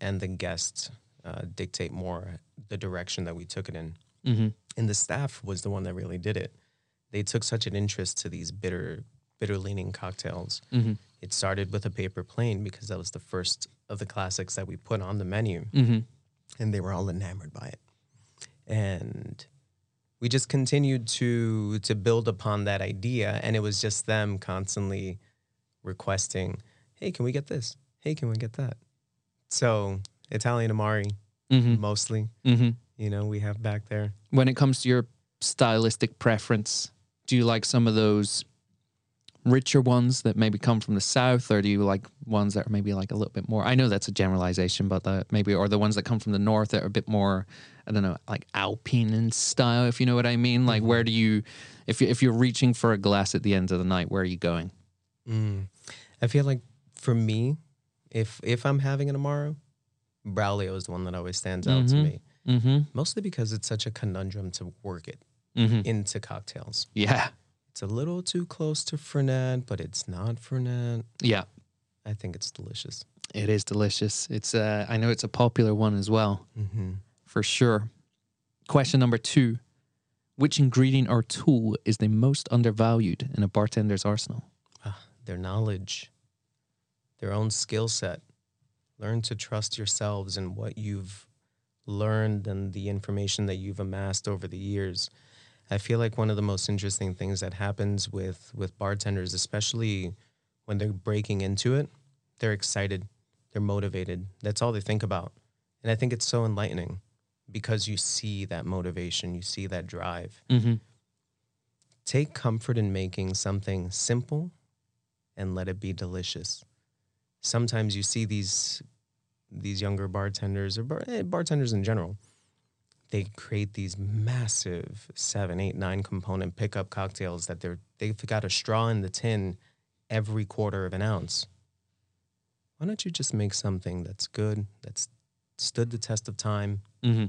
and the guests uh, dictate more the direction that we took it in. Mm-hmm. And the staff was the one that really did it. They took such an interest to these bitter bitter leaning cocktails. Mm-hmm. It started with a paper plane because that was the first of the classics that we put on the menu, Mm-hmm. and they were all enamored by it. And we just continued to to build upon that idea, and it was just them constantly requesting, "Hey, can we get this? Hey, can we get that?" So Italian Amari, Mm-hmm. mostly, Mm-hmm. you know, we have back there. When it comes to your stylistic preference, do you like some of those richer ones that maybe come from the south, or do you like ones that are maybe like a little bit more? I know that's a generalization, but the, maybe or the ones that come from the north that are a bit more, I don't know, like Alpine in style, if you know what I mean. Like, where do you, if you if you're reaching for a glass at the end of the night, where are you going? Mm. I feel like for me, if if I'm having an Amaro, Braulio is the one that always stands out to Mhm. me. Mm-hmm. Mostly because it's such a conundrum to work it Mm-hmm. into cocktails. Yeah, It's a little too close to Fernet, but it's not Fernet. yeah. I think it's delicious. It is delicious. It's uh, I know it's a popular one as well. Mm-hmm. for sure. Question number two Which ingredient or tool is the most undervalued in a bartender's arsenal? Ah, their knowledge, their own skill set. Learn to trust yourselves and what you've learned and the information that you've amassed over the years. I feel like one of the most interesting things that happens with with bartenders, especially when they're breaking into it, they're excited, they're motivated. That's all they think about. And I think it's so enlightening because you see that motivation, you see that drive. Mm-hmm. Take comfort in making something simple and let it be delicious. Sometimes you see these these younger bartenders or bar, eh, bartenders in general. They create these massive seven, eight, nine component pickup cocktails that they're they've got a straw in the tin every quarter of an ounce. Why don't you just make something that's good, that's stood the test of time? Mm-hmm.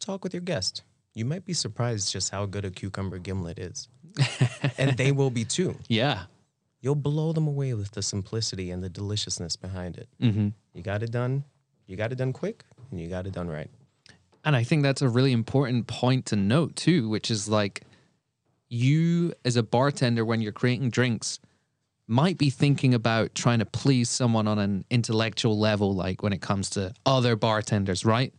Talk with your guest. You might be surprised just how good a cucumber gimlet is. and they will be too. Yeah. You'll blow them away with the simplicity and the deliciousness behind it. Mm-hmm. You got it done. You got it done quick, and you got it done right. And I think that's a really important point to note too, which is like you as a bartender, when you're creating drinks, might be thinking about trying to please someone on an intellectual level, like when it comes to other bartenders, right?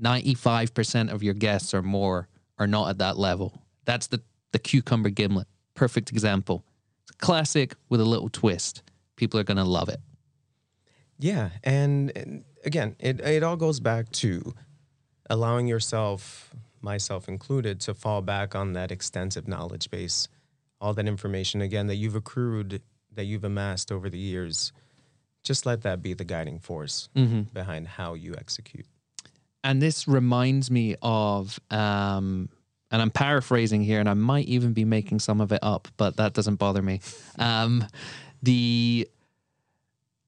95% of your guests or more are not at that level. That's the, the cucumber gimlet. Perfect example. Classic with a little twist. People are going to love it. Yeah, and, and again, it it all goes back to allowing yourself, myself included, to fall back on that extensive knowledge base, all that information again that you've accrued, that you've amassed over the years. Just let that be the guiding force behind how you execute. and this reminds me of um and i'm paraphrasing here and i might even be making some of it up but that doesn't bother me. Um the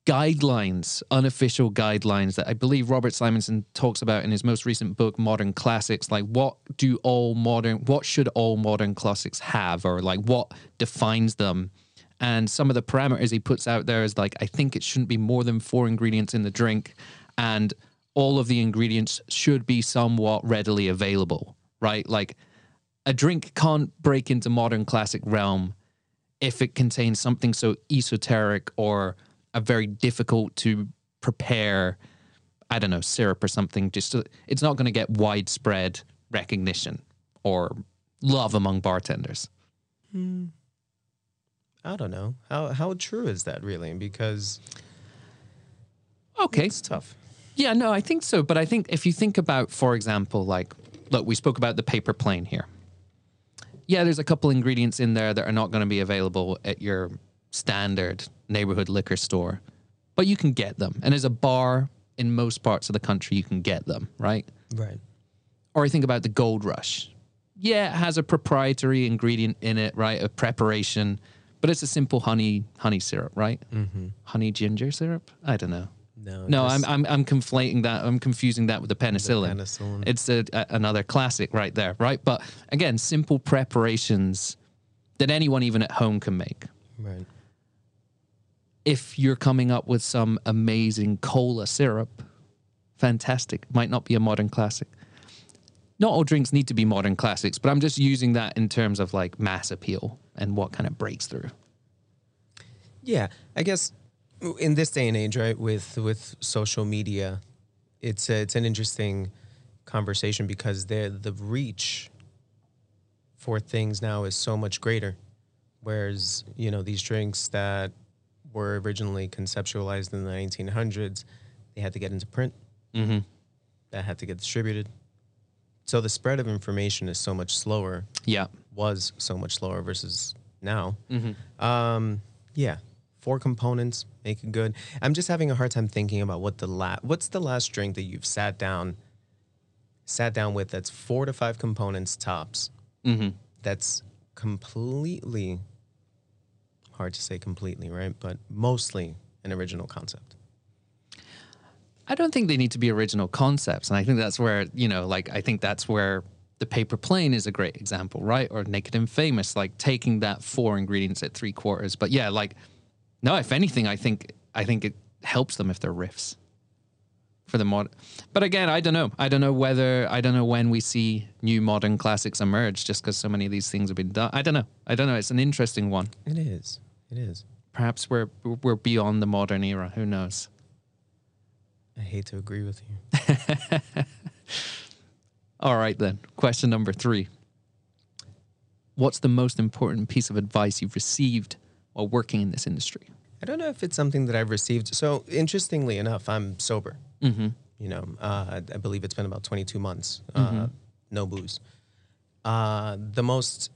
guidelines unofficial guidelines that i believe robert simonson talks about in his most recent book modern classics like what do all modern what should all modern classics have or like what defines them? And some of the parameters he puts out there is like i think it shouldn't be more than four ingredients in the drink and all of the ingredients should be somewhat readily available right? Like a drink can't break into modern classic realm if it contains something so esoteric or a very difficult to prepare i don't know syrup or something just to, it's not going to get widespread recognition or love among bartenders hmm. I don't know how how true is that really because okay it's tough. Yeah, no, I think so. But I think if you think about, for example, like, look, we spoke about the paper plane here. Yeah, there's a couple ingredients in there that are not going to be available at your standard neighborhood liquor store, but you can get them. And as a bar in most parts of the country, you can get them, right? Right. Or you think about the Gold Rush. Yeah, it has a proprietary ingredient in it, right? A preparation, but it's a simple honey honey syrup, right? Mm-hmm. Honey ginger syrup. I don't know. No. No, I'm I'm I'm conflating that. I'm confusing that with the penicillin. penicillin. It's a, a, another classic right there, right? But again, simple preparations that anyone even at home can make. right. If you're coming up with some amazing cola syrup, fantastic. Might not be a modern classic. Not all drinks need to be modern classics, but I'm just using that in terms of like mass appeal and what kind of breaks through. Yeah, I guess in this day and age, right, with with social media, it's a, it's an interesting conversation because the the reach for things now is so much greater. Whereas you know these drinks that were originally conceptualized in the 1900s, they had to get into print. Mm-hmm. That had to get distributed. So the spread of information is so much slower. Yeah. Was so much slower versus now. Mm-hmm. Um, yeah, four components make it good. I'm just having a hard time thinking about what the last what's the last drink that you've sat down sat down with that's four to five components tops. Mm-hmm. That's completely hard to say completely, right? But mostly an original concept. I don't think they need to be original concepts. And I think that's where, you know, like, I think that's where the paper plane is a great example, right? Or Naked and Famous, like taking that four ingredients at three quarters. But yeah, like, no, if anything, I think, I think it helps them if they're riffs for the mod. But again, I don't know. I don't know whether, I don't know when we see new modern classics emerge just because so many of these things have been done. I don't know. I don't know. It's an interesting one. It is. It is. Perhaps we're, we're beyond the modern era. Who knows? I hate to agree with you. All right, then. Question number three What's the most important piece of advice you've received while working in this industry? I don't know if it's something that I've received. So, interestingly enough, I'm sober. Mm-hmm. You know, uh, I believe it's been about 22 months, uh, no booze. Uh, the most,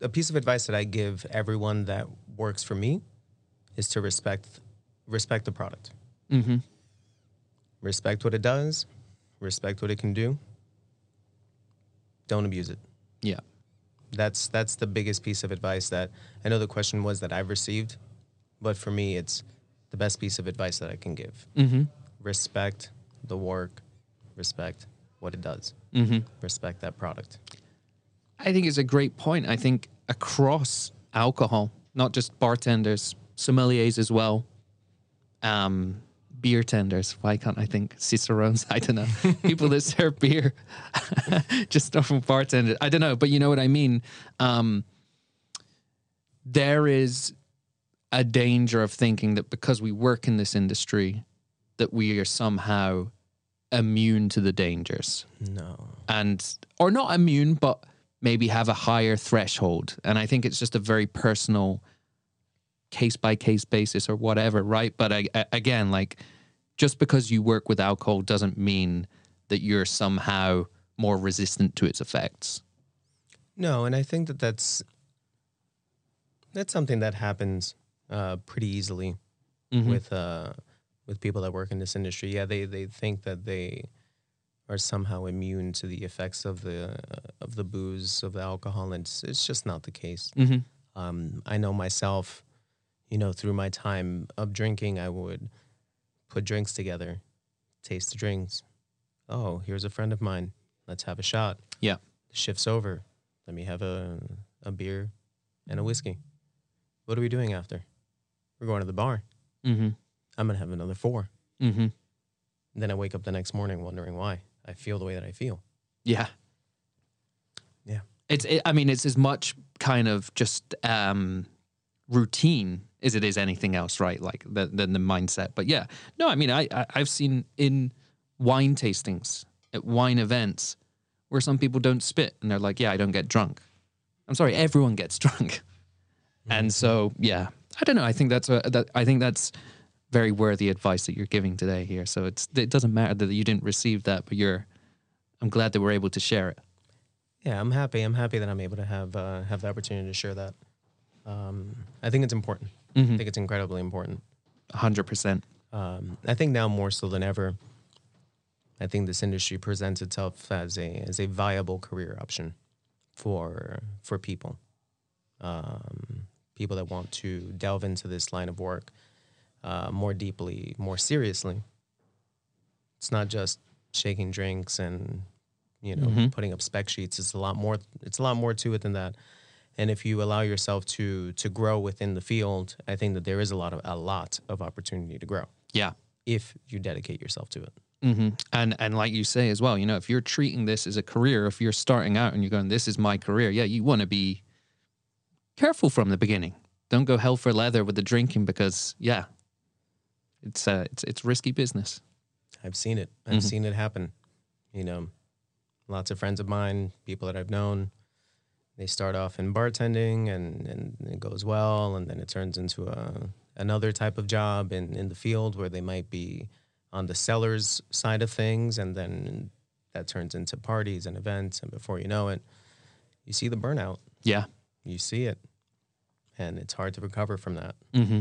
a piece of advice that I give everyone that works for me is to respect, respect the product. Mm-hmm. Respect what it does, respect what it can do. Don't abuse it. Yeah. That's that's the biggest piece of advice that I know the question was that I've received, but for me it's the best piece of advice that I can give. Mm-hmm. Respect the work, respect what it does, Mm-hmm. respect that product. I think it's a great point. I think across alcohol, not just bartenders, sommeliers as well, um, beer tenders. Why can't I think cicerones? I don't know. People that serve beer, just not from bartenders. I don't know, but you know what I mean. Um, there is a danger of thinking that because we work in this industry, that we are somehow immune to the dangers No. and or not immune but maybe have a higher threshold and i think it's just a very personal case by case basis or whatever right but I, I- again like just because you work with alcohol doesn't mean that you're somehow more resistant to its effects No, and I think that that's that's something that happens uh, pretty easily Mhm. with uh, with people that work in this industry. Yeah, they they think that they are somehow immune to the effects of the of the booze of the alcohol, and it's, it's just not the case. mm-hmm. Um, I know myself, you know, through my time of drinking, I would put drinks together, taste the drinks. Oh, here's a friend of mine. Let's have a shot. Yeah. Shifts over. Let me have a, a beer and a whiskey. What are we doing after? We're going to the bar. Mm-hmm. I'm going to have another four. Mm-hmm. Then I wake up the next morning wondering why I feel the way that I feel. Yeah. Yeah. It's, it, I mean, it's as much kind of just um, routine as it is anything else, right? Like the, than the mindset. But yeah, no, I mean, I, I, I've seen in wine tastings at wine events where some people don't spit and they're like, yeah, I don't get drunk. I'm sorry, everyone gets drunk. And so, yeah, I don't know. I think that's a, that, I think that's very worthy advice that you're giving today here. So it's, it doesn't matter that you didn't receive that, but you're, I'm glad that we're able to share it. Yeah, I'm happy. I'm happy that I'm able to have uh, have the opportunity to share that. Um, I think it's important. I think it's incredibly important. hundred percent. Um, I think now more so than ever, I think this industry presents itself as a as a viable career option for for people, um, people that want to delve into this line of work uh, more deeply, more seriously. It's not just shaking drinks and you know putting up spec sheets. It's a lot more. It's a lot more to it than that. And if you allow yourself to to grow within the field, I think that there is a lot of a lot of opportunity to grow Yeah. if you dedicate yourself to it. hmm And and like you say as well, you know, if you're treating this as a career, if you're starting out and you're going, "This is my career," yeah, you want to be careful from the beginning. don't go hell for leather with the drinking because yeah, it's uh, it's it's risky business. I've seen it. I've seen it happen. You know, lots of friends of mine, people that I've known, they start off in bartending and, and it goes well and then it turns into a another type of job in, in the field where they might be on the seller's side of things and then that turns into parties and events and before you know it, you see the burnout. Yeah. You see it. And it's hard to recover from that. Mm-hmm.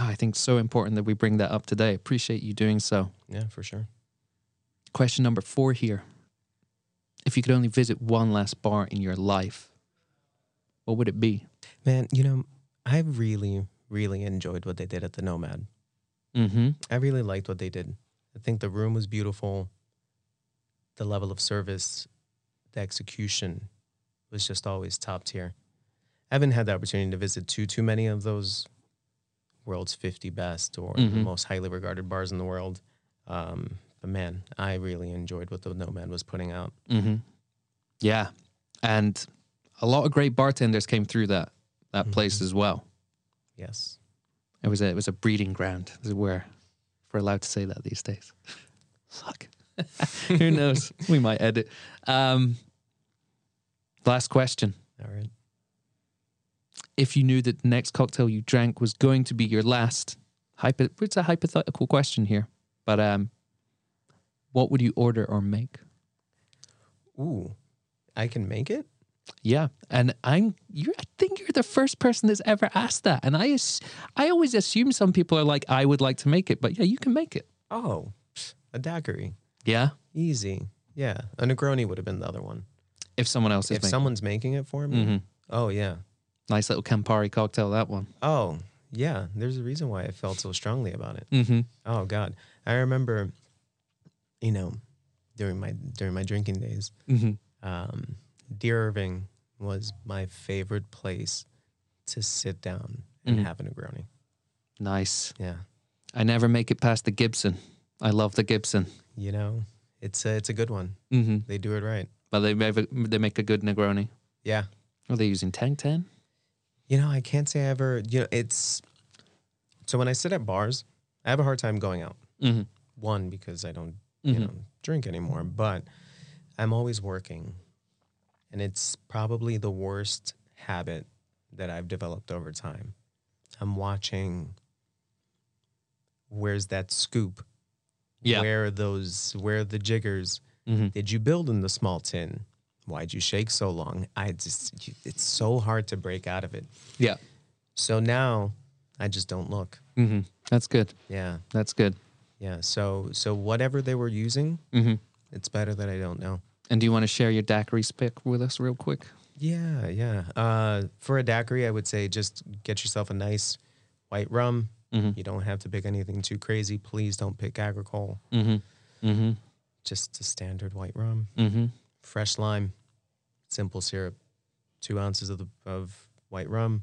I think it's so important that we bring that up today. Appreciate you doing so. Yeah, for sure. Question number four here. If you could only visit one last bar in your life, what would it be? Man, you know, I really, really enjoyed what they did at the Nomad. Mm-hmm. I really liked what they did. I think the room was beautiful. The level of service, the execution was just always top tier. I haven't had the opportunity to visit too too many of those world's 50 best or the Mhm. most highly regarded bars in the world. Um, but man, I really enjoyed what the Nomad was putting out. Mm-hmm. Yeah. And a lot of great bartenders came through that that place as well. Yes. It was a it was a breeding ground, as it were. If we're allowed to say that these days. Fuck. Who knows? we might edit. Um, last question. All right. If you knew that the next cocktail you drank was going to be your last, hypo, it's a hypothetical question here, but um, what would you order or make? Ooh, I can make it? Yeah, and I'm you. I think you're the first person that's ever asked that, and I I always assume some people are like, I would like to make it, but yeah, you can make it. Oh, a daiquiri. Yeah, Easy. Yeah. A Negroni would have been the other one. if someone else is if making, someone's making it for me, Mhm. oh, yeah. nice little Campari cocktail, that one. Oh, yeah. There's a reason why I felt so strongly about it. Mm-hmm. Oh God, I remember, you know, during my during my drinking days, Mm-hmm. um, Dear Irving was my favorite place to sit down and Mhm. have a Negroni. Nice. Yeah, I never make it past the Gibson. I love the Gibson. you know, it's a, it's a good one. Mm-hmm. They do it right. But they make a, they make a good Negroni. Yeah, Are they using Tank Ten? you know, I can't say I ever. You know, it's so when I sit at bars, I have a hard time going out. Mm-hmm. One because I don't you Mhm. know drink anymore, but I'm always working, and it's probably the worst habit that I've developed over time. I'm watching. Where's that scoop? Yeah. Where are those? Where are the jiggers? Mm-hmm. Did you build in the small tin? Why'd you shake so long? I just, it's so hard to break out of it. Yeah. So now I just don't look. Mm-hmm. That's good. Yeah. That's good. Yeah. So, so whatever they were using, Mm-hmm. it's better that I don't know. And do you want to share your daiquiri pick with us real quick? Yeah. Yeah. Uh, for a daiquiri, I would say just get yourself a nice white rum. Mm-hmm. You don't have to pick anything too crazy. Please don't pick agricole. Mm-hmm. Mm-hmm. Just a standard white rum, Mm-hmm. fresh lime, simple syrup, two ounces of the of white rum,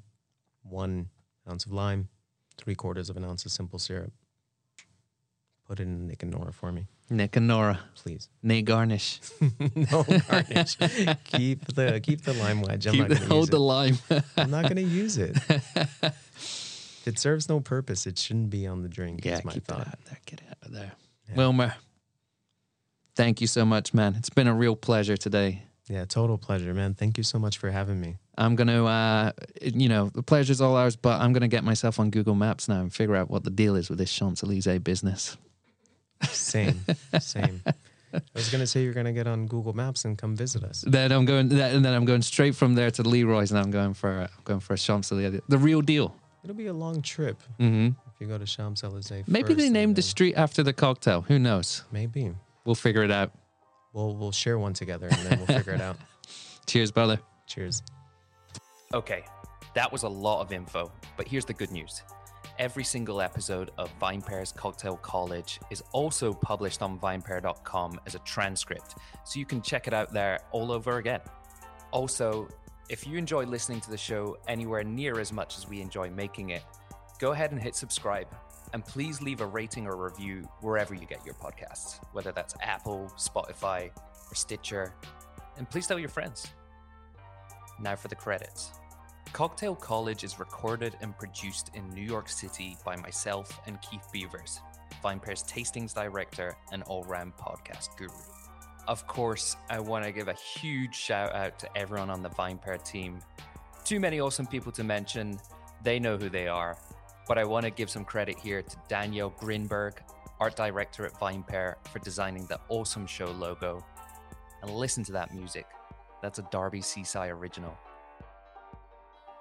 one ounce of lime, three quarters of an ounce of simple syrup. Put it in Nick and Nora for me, Nick and Nora, please. Nate Garnish. no garnish. keep the keep the lime wedge. I'm Keep not gonna hold use the it. lime. I'm not gonna use it. It serves no purpose, it shouldn't be on the drink. yeah, is my keep thought. that out there. Get it out of there. Yeah. Wilmer, thank you so much, man. It's been a real pleasure today. Yeah, total pleasure, man. Thank you so much for having me. I'm gonna, uh, you know, the pleasure's all ours, but I'm gonna get myself on Google Maps now and figure out what the deal is with this Champs Elysees business. Same, same. I was gonna say you're gonna get on Google Maps and come visit us. Then I'm going, and then I'm going straight from there to Leroy's, and I'm going for, I'm going for a Champs Elysees, the real deal. It'll be a long trip hmm if you go to Champs Elysees. Maybe first they and named the street after the cocktail. Who knows? Maybe We'll figure it out. we'll we'll share one together and then we'll figure it out. Cheers, brother. Cheers. Okay, that was a lot of info, but here's the good news. Every single episode of VinePair's Cocktail College is also published on vinepair.com as a transcript, so you can check it out there all over again. Also, if you enjoy listening to the show anywhere near as much as we enjoy making it, go ahead and hit subscribe. And please leave a rating or review wherever you get your podcasts, whether that's Apple, Spotify, or Stitcher. And please tell your friends. Now for the credits. Cocktail College is recorded and produced in New York City by myself and Keith Beavers, VinePair's tastings director and all round podcast guru. Of course, I want to give a huge shout out to everyone on the VinePair team. Too many awesome people to mention, they know who they are. But I want to give some credit here to Danielle Grinberg, art director at VinePair, for designing the awesome show logo. And listen to that music. That's a Darby Cici original.